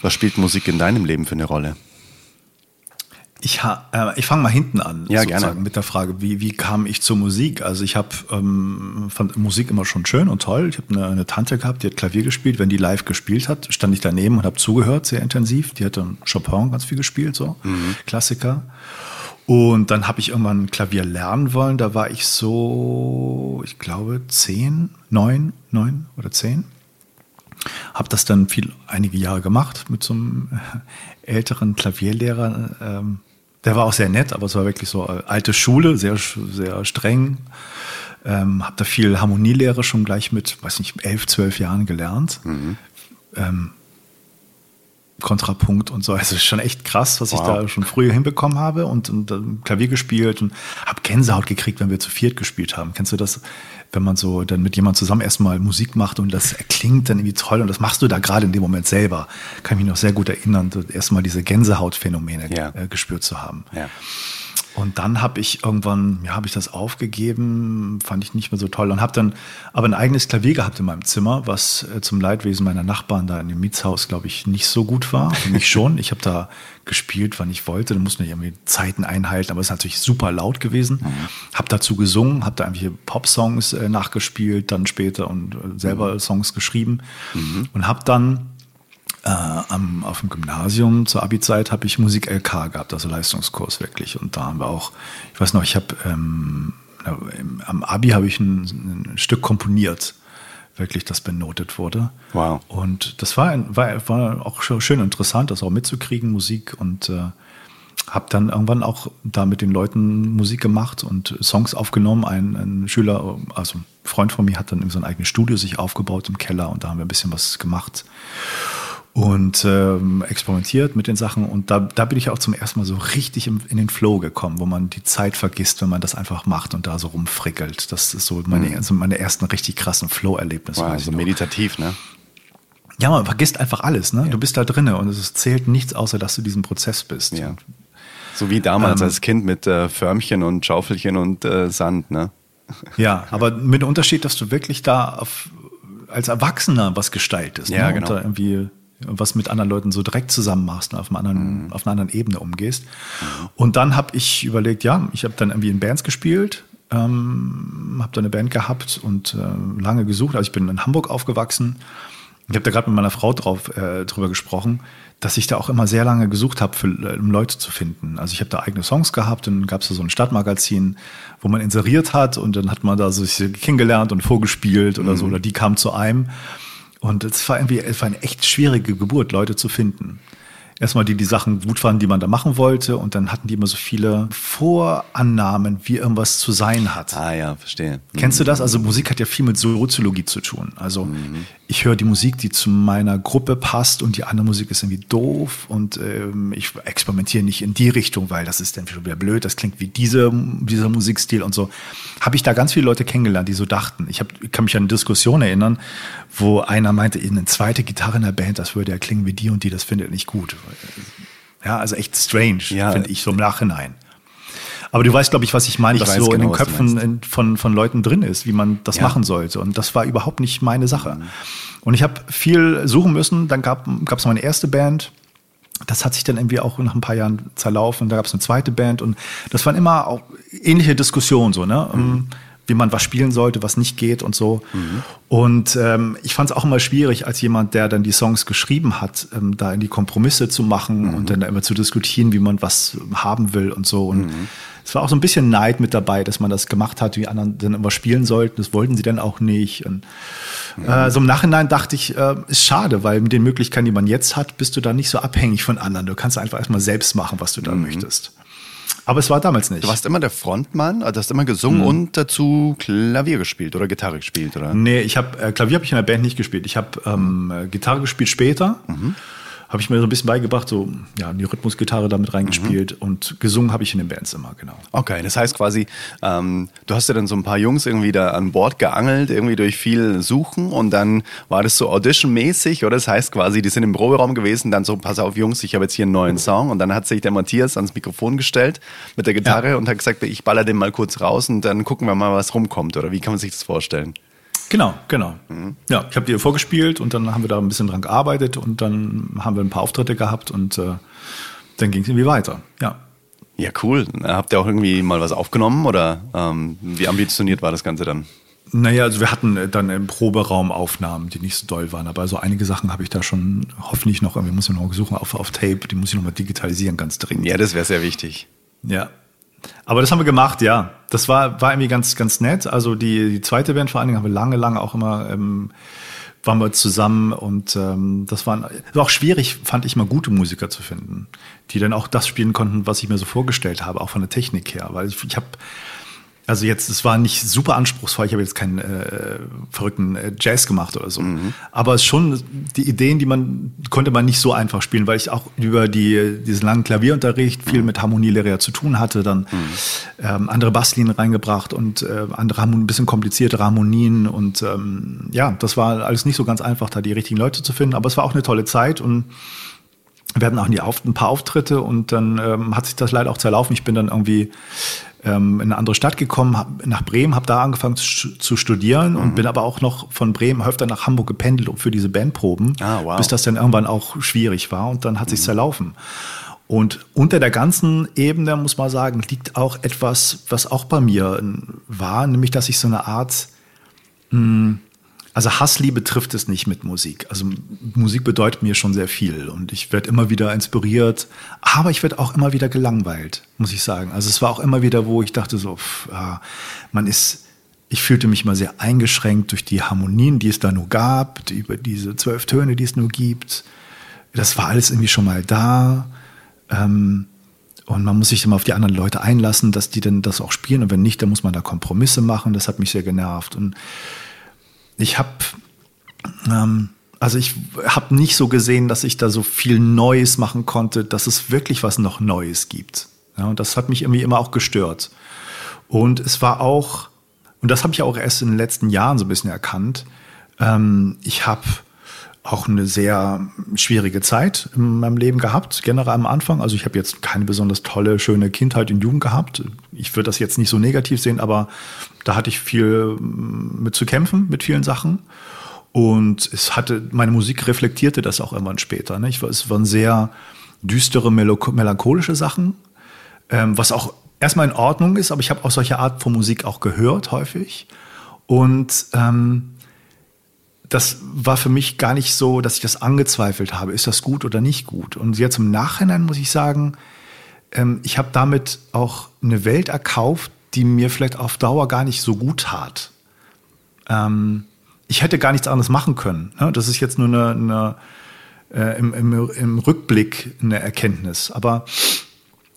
was spielt Musik in deinem Leben für eine Rolle? Ich, äh, ich fange mal hinten an, ja, gerne. mit der Frage, wie, wie kam ich zur Musik? Also ich habe ähm, fand Musik immer schon schön und toll. Ich habe eine, eine, Tante gehabt, die hat Klavier gespielt. Wenn die live gespielt hat, stand ich daneben und habe zugehört, sehr intensiv. Die hat dann Chopin ganz viel gespielt, so mhm. Klassiker. Und dann habe ich irgendwann Klavier lernen wollen. Da war ich so, ich glaube, zehn, neun, neun oder zehn. Habe das dann viel, einige Jahre gemacht mit so einem älteren Klavierlehrer. Ähm, der war auch sehr nett, aber es war wirklich so alte Schule, sehr, sehr streng. Ähm, habe da viel Harmonielehre schon gleich mit, weiß nicht, elf, zwölf Jahren gelernt. Mhm. Ähm, Kontrapunkt und so. Also schon echt krass, was wow. ich da schon früher hinbekommen habe und, und uh, Klavier gespielt und habe Gänsehaut gekriegt, wenn wir zu viert gespielt haben. Kennst du das, wenn man so dann mit jemandem zusammen erstmal Musik macht und das klingt dann irgendwie toll und das machst du da gerade in dem Moment selber. Kann mich noch sehr gut erinnern, erstmal diese Gänsehautphänomene ja. äh, gespürt zu haben. Ja. Und dann habe ich irgendwann, ja, habe ich das aufgegeben, fand ich nicht mehr so toll und habe dann aber ein eigenes Klavier gehabt in meinem Zimmer, was äh, zum Leidwesen meiner Nachbarn da in dem Mietshaus, glaube ich, nicht so gut war. Für mich schon. Ich habe da gespielt, wann ich wollte. Da musste ich irgendwie Zeiten einhalten, aber es ist natürlich super laut gewesen. Mhm. Habe dazu gesungen, habe da irgendwelche Pop-Songs äh, nachgespielt, dann später und äh, selber mhm. Songs geschrieben mhm. und habe dann äh, am, auf dem Gymnasium zur Abi-Zeit habe ich Musik LK gehabt, also Leistungskurs wirklich. Und da haben wir auch, ich weiß noch, ich habe ähm, am Abi habe ich ein, ein, Stück komponiert, wirklich, das benotet wurde. Wow. Und das war, war, war auch schön interessant, das auch mitzukriegen, Musik und äh, habe dann irgendwann auch da mit den Leuten Musik gemacht und Songs aufgenommen. Ein, ein Schüler, also ein Freund von mir, hat dann so ein eigenes Studio sich aufgebaut im Keller und da haben wir ein bisschen was gemacht und ähm, experimentiert mit den Sachen. Und da, da bin ich auch zum ersten Mal so richtig im, in den Flow gekommen, wo man die Zeit vergisst, wenn man das einfach macht und da so rumfrickelt. Das ist so meine, mhm. also meine ersten richtig krassen Flow-Erlebnisse. Wow, also meditativ, ne? Ja, man vergisst einfach alles, ne? Ja. Du bist da drinne und es zählt nichts, außer dass du diesen Prozess bist. Ja. So wie damals ähm, als Kind mit äh, Förmchen und Schaufelchen und äh, Sand, ne? Ja, aber mit dem Unterschied, dass du wirklich da auf, als Erwachsener was gestaltest. Ja, ne? genau. Und da irgendwie was mit anderen Leuten so direkt zusammen machst und auf, einem anderen, mhm. auf einer anderen Ebene umgehst. Und dann habe ich überlegt, ja, ich habe dann irgendwie in Bands gespielt, ähm, habe da eine Band gehabt und äh, lange gesucht. Also ich bin in Hamburg aufgewachsen. Ich habe da gerade mit meiner Frau drauf, äh, drüber gesprochen, dass ich da auch immer sehr lange gesucht habe, um Leute zu finden. Also ich habe da eigene Songs gehabt und dann gab es so ein Stadtmagazin, wo man inseriert hat und dann hat man da so sich kennengelernt und vorgespielt oder mhm. so, oder die kamen zu einem. Und es war irgendwie es war eine echt schwierige Geburt, Leute zu finden erstmal die die Sachen gut fanden, die man da machen wollte. Und dann hatten die immer so viele Vorannahmen, wie irgendwas zu sein hat. Ah ja, verstehe. Mhm. Kennst du das? Also Musik hat ja viel mit Soziologie zu tun. Also mhm. ich höre die Musik, die zu meiner Gruppe passt und die andere Musik ist irgendwie doof und ähm, ich experimentiere nicht in die Richtung, weil das ist dann schon wieder blöd. Das klingt wie diese, dieser Musikstil und so. Habe ich da ganz viele Leute kennengelernt, die so dachten. Ich, hab, ich kann mich an eine Diskussion erinnern, wo einer meinte, eine zweite Gitarre in der Band, das würde ja klingen wie die und die, das findet nicht gut. Ja, also echt strange, ja. finde ich, so im Nachhinein. Aber du weißt, glaube ich, was ich meine, ich was so genau, in den Köpfen von, von Leuten drin ist, wie man das ja. machen sollte. Und das war überhaupt nicht meine Sache. Mhm. Und ich habe viel suchen müssen. Dann gab es meine erste Band. Das hat sich dann irgendwie auch nach ein paar Jahren zerlaufen. Da gab es eine zweite Band. Und das waren immer auch ähnliche Diskussionen. So, ne? Mhm wie man was spielen sollte, was nicht geht und so. Mhm. Und ähm, ich fand es auch immer schwierig, als jemand, der dann die Songs geschrieben hat, ähm, da in die Kompromisse zu machen mhm. und dann da immer zu diskutieren, wie man was haben will und so. Und mhm. es war auch so ein bisschen Neid mit dabei, dass man das gemacht hat, wie anderen dann immer spielen sollten. Das wollten sie dann auch nicht. Und äh, so im Nachhinein dachte ich, äh, ist schade, weil mit den Möglichkeiten, die man jetzt hat, bist du da nicht so abhängig von anderen. Du kannst einfach erstmal selbst machen, was du da mhm. möchtest. Aber es war damals nicht. Du warst immer der Frontmann, also hast immer gesungen mhm. und dazu Klavier gespielt oder Gitarre gespielt, oder? Nee, ich habe äh, Klavier habe ich in der Band nicht gespielt. Ich habe ähm, Gitarre gespielt später. Mhm habe ich mir so ein bisschen beigebracht, so ja, die Rhythmusgitarre damit reingespielt mhm. und gesungen habe ich in den Bands immer, genau. Okay, das heißt quasi, ähm, du hast ja dann so ein paar Jungs irgendwie da an Bord geangelt, irgendwie durch viel Suchen und dann war das so Audition-mäßig, oder? Das heißt quasi, die sind im Proberaum gewesen, dann so, pass auf Jungs, ich habe jetzt hier einen neuen Song und dann hat sich der Matthias ans Mikrofon gestellt mit der Gitarre ja. und hat gesagt, ich baller den mal kurz raus und dann gucken wir mal, was rumkommt, oder wie kann man sich das vorstellen? Genau, genau. Mhm. Ja, ich habe dir vorgespielt und dann haben wir da ein bisschen dran gearbeitet und dann haben wir ein paar Auftritte gehabt und äh, dann ging es irgendwie weiter. Ja. Ja, cool. Habt ihr auch irgendwie mal was aufgenommen oder ähm, wie ambitioniert war das Ganze dann? Naja, also wir hatten äh, dann im Proberaum Aufnahmen, die nicht so doll waren, aber so einige Sachen habe ich da schon hoffentlich noch, wir müssen noch suchen auf, auf Tape, die muss ich noch mal digitalisieren, ganz dringend. Ja, das wäre sehr wichtig. Ja, Aber das haben wir gemacht, ja. Das war, war irgendwie ganz, ganz nett. Also die, die zweite Band vor allen Dingen haben wir lange, lange auch immer ähm, waren wir zusammen und ähm, das war, war auch schwierig, fand ich mal gute Musiker zu finden, die dann auch das spielen konnten, was ich mir so vorgestellt habe, auch von der Technik her. Weil ich, ich habe also jetzt, es war nicht super anspruchsvoll, ich habe jetzt keinen äh, verrückten äh, Jazz gemacht oder so. Mhm. Aber es schon, die Ideen, die man, konnte man nicht so einfach spielen, weil ich auch über die, diesen langen Klavierunterricht viel mhm. mit Harmonielehrer zu tun hatte, dann mhm. ähm, andere Basslinien reingebracht und äh, andere ein bisschen kompliziertere Harmonien und ähm, ja, das war alles nicht so ganz einfach, da die richtigen Leute zu finden, aber es war auch eine tolle Zeit und wir hatten auch ein paar Auftritte und dann ähm, hat sich das leider auch zerlaufen. Ich bin dann irgendwie ähm, in eine andere Stadt gekommen, hab, nach Bremen, habe da angefangen zu, zu studieren mhm. und bin aber auch noch von Bremen öfter nach Hamburg gependelt für diese Bandproben, ah, wow. bis das dann irgendwann auch schwierig war und dann hat mhm. sich zerlaufen. Und unter der ganzen Ebene, muss man sagen, liegt auch etwas, was auch bei mir war, nämlich dass ich so eine Art mh, hm, also Hassliebe trifft es nicht mit Musik. Also Musik bedeutet mir schon sehr viel und ich werde immer wieder inspiriert, aber ich werde auch immer wieder gelangweilt, muss ich sagen. Also es war auch immer wieder, wo ich dachte so, pff, ja, man ist, ich fühlte mich mal sehr eingeschränkt durch die Harmonien, die es da nur gab, über diese zwölf Töne, die es nur gibt. Das war alles irgendwie schon mal da. Ähm, und man muss sich immer auf die anderen Leute einlassen, dass die dann das auch spielen. Und wenn nicht, dann muss man da Kompromisse machen. Das hat mich sehr genervt. Und ich habe, ähm, also ich habe nicht so gesehen, dass ich da so viel Neues machen konnte, dass es wirklich was noch Neues gibt. Ja, und das hat mich irgendwie immer auch gestört. Und es war auch, und das habe ich auch erst in den letzten Jahren so ein bisschen erkannt, ähm, ich habe auch eine sehr schwierige Zeit in meinem Leben gehabt, generell am Anfang. Also ich habe jetzt keine besonders tolle, schöne Kindheit und Jugend gehabt. Ich würde das jetzt nicht so negativ sehen, aber da hatte ich viel mm, mit zu kämpfen, mit vielen Sachen. Und es hatte, meine Musik reflektierte das auch irgendwann später. Ne? Ich, es waren sehr düstere, melancholische Sachen, ähm, was auch erstmal in Ordnung ist, aber ich habe auch solche Art von Musik auch gehört häufig. Und ähm, das war für mich gar nicht so, dass ich das angezweifelt habe, ist das gut oder nicht gut. Und jetzt im Nachhinein muss ich sagen, ähm, ich habe damit auch eine Welt erkauft, die mir vielleicht auf Dauer gar nicht so gut tat. Ähm, ich hätte gar nichts anderes machen können. Ne? Das ist jetzt nur eine, eine äh, im, im, im Rückblick eine Erkenntnis. Aber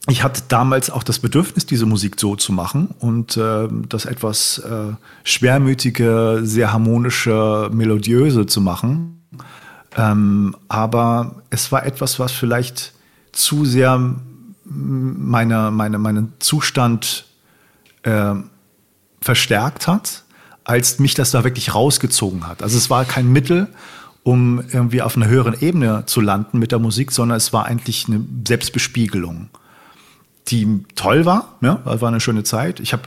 ich hatte damals auch das Bedürfnis, diese Musik so zu machen und äh, das etwas äh, schwermütige, sehr harmonische, melodiöse zu machen. Ähm, aber es war etwas, was vielleicht zu sehr meine, meine, meinen Zustand äh, verstärkt hat, als mich das da wirklich rausgezogen hat. Also es war kein Mittel, um irgendwie auf einer höheren Ebene zu landen mit der Musik, sondern es war eigentlich eine Selbstbespiegelung die toll war. Ja, war eine schöne Zeit. Ich habe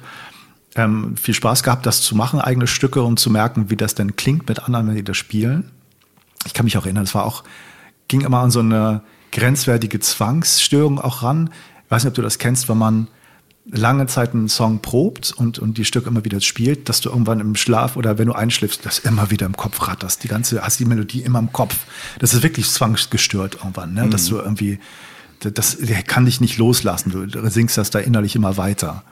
ähm, viel Spaß gehabt, das zu machen, eigene Stücke und zu merken, wie das denn klingt mit anderen, wenn die das spielen. Ich kann mich auch erinnern, es war auch, ging immer an so eine grenzwertige Zwangsstörung auch ran. Ich weiß nicht, ob du das kennst, wenn man lange Zeit einen Song probt und, und die Stücke immer wieder spielt, dass du irgendwann im Schlaf oder wenn du einschläfst, das immer wieder im Kopf ratterst. Die ganze, hast die Melodie immer im Kopf. Das ist wirklich zwangsgestört irgendwann, ne? Mhm. dass du irgendwie das, der kann dich nicht loslassen. Du singst das da innerlich immer weiter.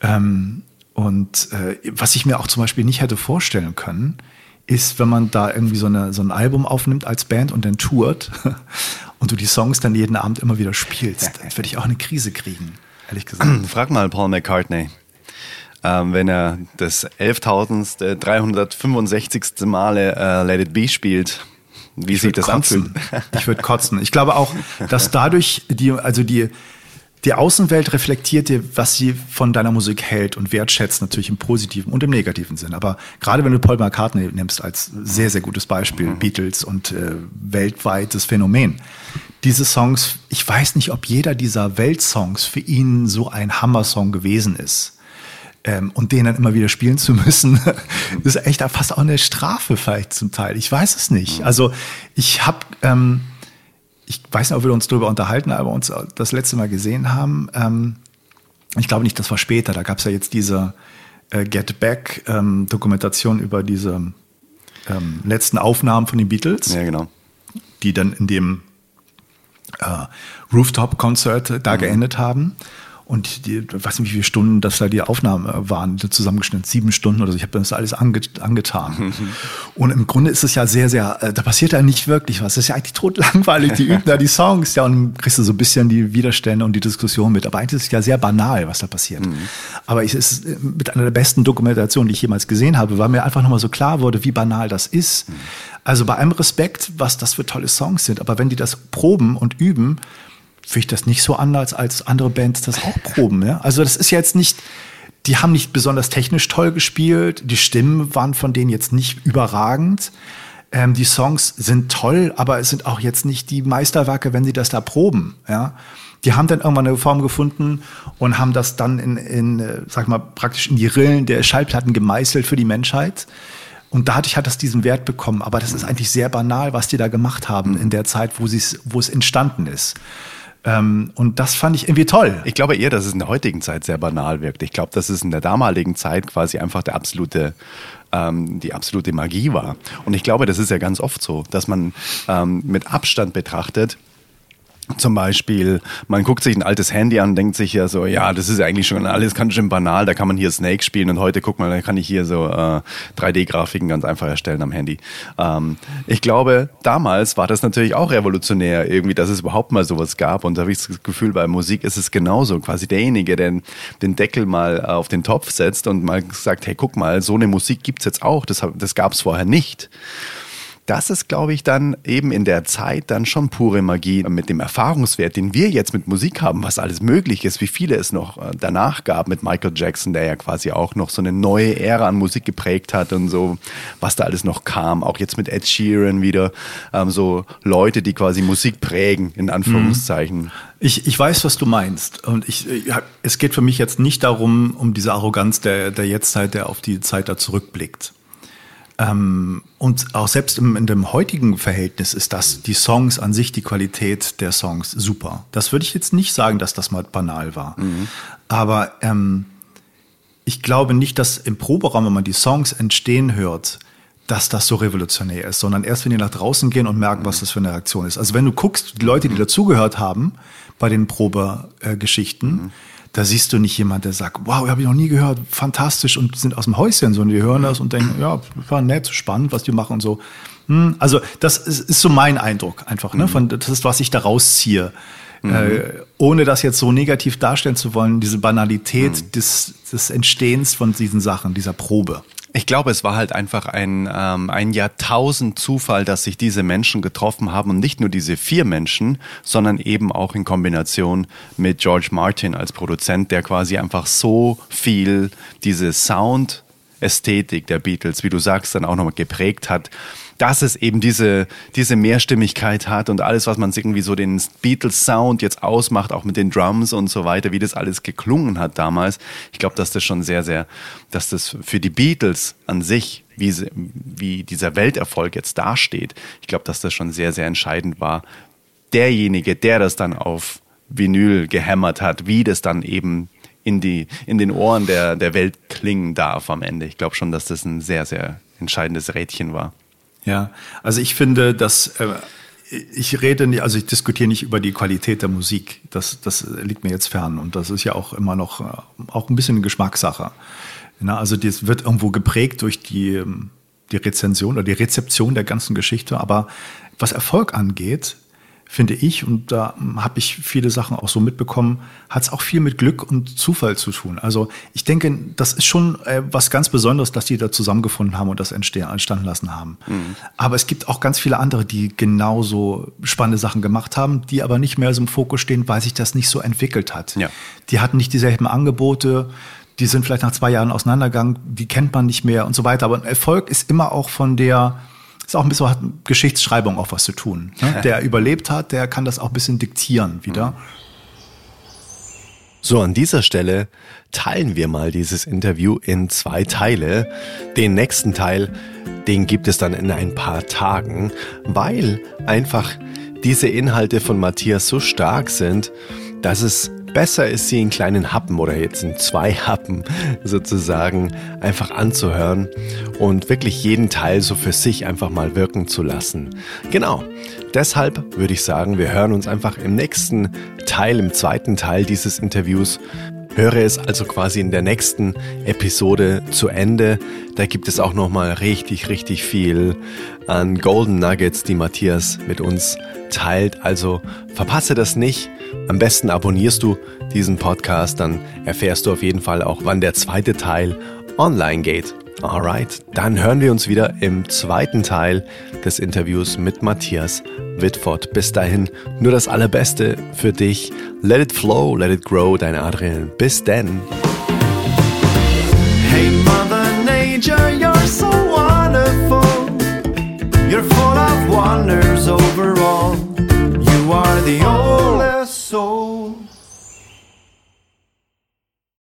Ähm, und äh, was ich mir auch zum Beispiel nicht hätte vorstellen können, ist, wenn man da irgendwie so, eine, so ein Album aufnimmt als Band und dann tourt und du die songs dann jeden Abend immer wieder spielst, dann würde ich auch eine Krise kriegen, ehrlich gesagt. Frag mal Paul McCartney. Ähm, wenn er das 11.365. Male äh, Let It Be spielt, wie ich sich das kotzen. Ich würde kotzen. Ich glaube auch, dass dadurch die, also die, die Außenwelt reflektiert dir, was sie von deiner Musik hält und wertschätzt, natürlich im positiven und im negativen Sinn. Aber gerade wenn du Paul McCartney nimmst als sehr, sehr gutes Beispiel, mhm. Beatles und äh, weltweites Phänomen. Diese Songs, ich weiß nicht, ob jeder dieser Weltsongs für ihn so ein Hammer-Song gewesen ist ähm, und den dann immer wieder spielen zu müssen, ist echt fast auch eine Strafe vielleicht zum Teil. Ich weiß es nicht. Also ich habe, ähm, ich weiß nicht, ob wir uns darüber unterhalten, aber uns das letzte Mal gesehen haben. Ähm, ich glaube nicht, das war später. Da gab es ja jetzt diese äh, Get Back ähm, Dokumentation über diese ähm, letzten Aufnahmen von den Beatles. Ja, genau. Die dann in dem äh, Rooftop-Konzert da mhm. geendet haben. Und die, weiß nicht, wie viele Stunden das da die Aufnahmen waren, zusammengeschnitten, sieben Stunden oder so. Ich habe das alles ange, angetan. und im Grunde ist es ja sehr, sehr, äh, da passiert ja nicht wirklich was. Das ist ja eigentlich totlangweilig. Die üben da die Songs, ja, und dann kriegst du so ein bisschen die Widerstände und die Diskussion mit. Aber eigentlich ist es ja sehr banal, was da passiert. Mhm. Aber es ist äh, mit einer der besten Dokumentationen, die ich jemals gesehen habe, weil mir einfach nochmal so klar wurde, wie banal das ist. Mhm. Also bei allem Respekt, was das für tolle Songs sind. Aber wenn die das proben und üben, finde ich das nicht so anders, als andere Bands das auch proben. Ja? Also das ist jetzt nicht, die haben nicht besonders technisch toll gespielt, die Stimmen waren von denen jetzt nicht überragend. Ähm, die Songs sind toll, aber es sind auch jetzt nicht die Meisterwerke, wenn sie das da proben. Ja? Die haben dann irgendwann eine Form gefunden und haben das dann in, in, äh, sag mal, praktisch in die Rillen der Schallplatten gemeißelt für die Menschheit. Und dadurch hat das diesen Wert bekommen. Aber das ist eigentlich sehr banal, was die da gemacht haben in der Zeit, wo, wo es entstanden ist. Ähm, und das fand ich irgendwie toll. Ich glaube eher, dass es in der heutigen Zeit sehr banal wirkt. Ich glaube, dass es in der damaligen Zeit quasi einfach der absolute ähm, die absolute Magie war. Und ich glaube, das ist ja ganz oft so, dass man ähm, mit Abstand betrachtet, zum Beispiel, man guckt sich ein altes Handy an denkt sich ja so, ja, das ist ja eigentlich schon alles ganz schön banal, da kann man hier Snake spielen und heute, guck mal, da kann ich hier so äh, 3D-Grafiken ganz einfach erstellen am Handy. Ähm, ich glaube, damals war das natürlich auch revolutionär, irgendwie, dass es überhaupt mal sowas gab und da habe ich das Gefühl, bei Musik ist es genauso, quasi derjenige, der den Deckel mal auf den Topf setzt und mal sagt, hey, guck mal, so eine Musik gibt's jetzt auch, das, das gab es vorher nicht das ist, glaube ich, dann eben in der Zeit dann schon pure Magie mit dem Erfahrungswert, den wir jetzt mit Musik haben, was alles möglich ist, wie viele es noch äh, danach gab mit Michael Jackson, der ja quasi auch noch so eine neue Ära an Musik geprägt hat und so, was da alles noch kam. Auch jetzt mit Ed Sheeran wieder, ähm, so Leute, die quasi Musik prägen, in Anführungszeichen. Mhm. Ich, ich weiß, was du meinst. Und ich, ja, es geht für mich jetzt nicht darum, um diese Arroganz der, der Jetztzeit, der auf die Zeit da zurückblickt. Ähm, und auch selbst im, in dem heutigen Verhältnis ist das, die Songs an sich, die Qualität der Songs super. Das würde ich jetzt nicht sagen, dass das mal banal war. Mhm. Aber ähm, ich glaube nicht, dass im Proberaum, wenn man die Songs entstehen hört, dass das so revolutionär ist, sondern erst, wenn die nach draußen gehen und merken, was das für eine Reaktion ist. Also wenn du guckst, die Leute, die dazugehört haben bei den Probegeschichten, mhm da siehst du nicht jemand, der sagt, wow, habe ich noch nie gehört, fantastisch und sind aus dem Häuschen so und die hören das und denken, ja, war nett, spannend, was die machen und so. Hm, also das ist, ist, so mein Eindruck einfach, ne? Von, das ist, was ich da rausziehe. Mhm. Äh, ohne das jetzt so negativ darstellen zu wollen, diese Banalität mhm. des, des Entstehens von diesen Sachen, dieser Probe. Ich glaube, es war halt einfach ein, ähm, ein Jahrtausend Zufall, dass sich diese Menschen getroffen haben und nicht nur diese vier Menschen, sondern eben auch in Kombination mit George Martin als Produzent, der quasi einfach so viel diese Sound-Ästhetik der Beatles, wie du sagst, dann auch nochmal geprägt hat dass es eben diese, diese Mehrstimmigkeit hat und alles, was man irgendwie so den Beatles-Sound jetzt ausmacht, auch mit den Drums und so weiter, wie das alles geklungen hat damals. Ich glaube, dass das schon sehr, sehr, dass das für die Beatles an sich, wie, wie dieser Welterfolg jetzt dasteht, ich glaube, dass das schon sehr, sehr entscheidend war. Derjenige, der das dann auf Vinyl gehämmert hat, wie das dann eben in, die, in den Ohren der, der Welt klingen darf am Ende. Ich glaube schon, dass das ein sehr, sehr entscheidendes Rädchen war. Ja, also ich finde, dass äh, ich rede nicht, also ich diskutiere nicht über die Qualität der Musik. Das, das liegt mir jetzt fern und das ist ja auch immer noch äh, auch ein bisschen Geschmackssache. Na, also das wird irgendwo geprägt durch die, ähm, die Rezension oder die Rezeption der ganzen Geschichte. Aber was Erfolg angeht, finde ich, und da habe ich viele Sachen auch so mitbekommen, hat es auch viel mit Glück und Zufall zu tun. Also ich denke, das ist schon äh, was ganz Besonderes, dass die da zusammengefunden haben und das entstanden lassen haben. Mhm. Aber es gibt auch ganz viele andere, die genauso spannende Sachen gemacht haben, die aber nicht mehr so im Fokus stehen, weil sich das nicht so entwickelt hat. Ja. Die hatten nicht dieselben Angebote, die sind vielleicht nach zwei Jahren auseinandergegangen, die kennt man nicht mehr und so weiter. Aber ein Erfolg ist immer auch von der ist auch ein bisschen hat Geschichtsschreibung auch was zu tun. Ne? Der überlebt hat, der kann das auch ein bisschen diktieren wieder. So, an dieser Stelle teilen wir mal dieses Interview in zwei Teile. Den nächsten Teil, den gibt es dann in ein paar Tagen, weil einfach diese Inhalte von Matthias so stark sind, dass es besser ist sie in kleinen Happen oder jetzt in zwei Happen sozusagen einfach anzuhören und wirklich jeden Teil so für sich einfach mal wirken zu lassen. Genau. Deshalb würde ich sagen, wir hören uns einfach im nächsten Teil, im zweiten Teil dieses Interviews Höre es also quasi in der nächsten Episode zu Ende. Da gibt es auch nochmal richtig, richtig viel an Golden Nuggets, die Matthias mit uns teilt. Also verpasse das nicht. Am besten abonnierst du diesen Podcast, dann erfährst du auf jeden Fall auch, wann der zweite Teil online geht. Alright, dann hören wir uns wieder im zweiten Teil des Interviews mit Matthias Whitford. Bis dahin nur das Allerbeste für dich. Let it flow, let it grow, dein Adrian. Bis denn. Hey Mother Nature, you're so wonderful. You're full of wonders overall. You are the oldest soul.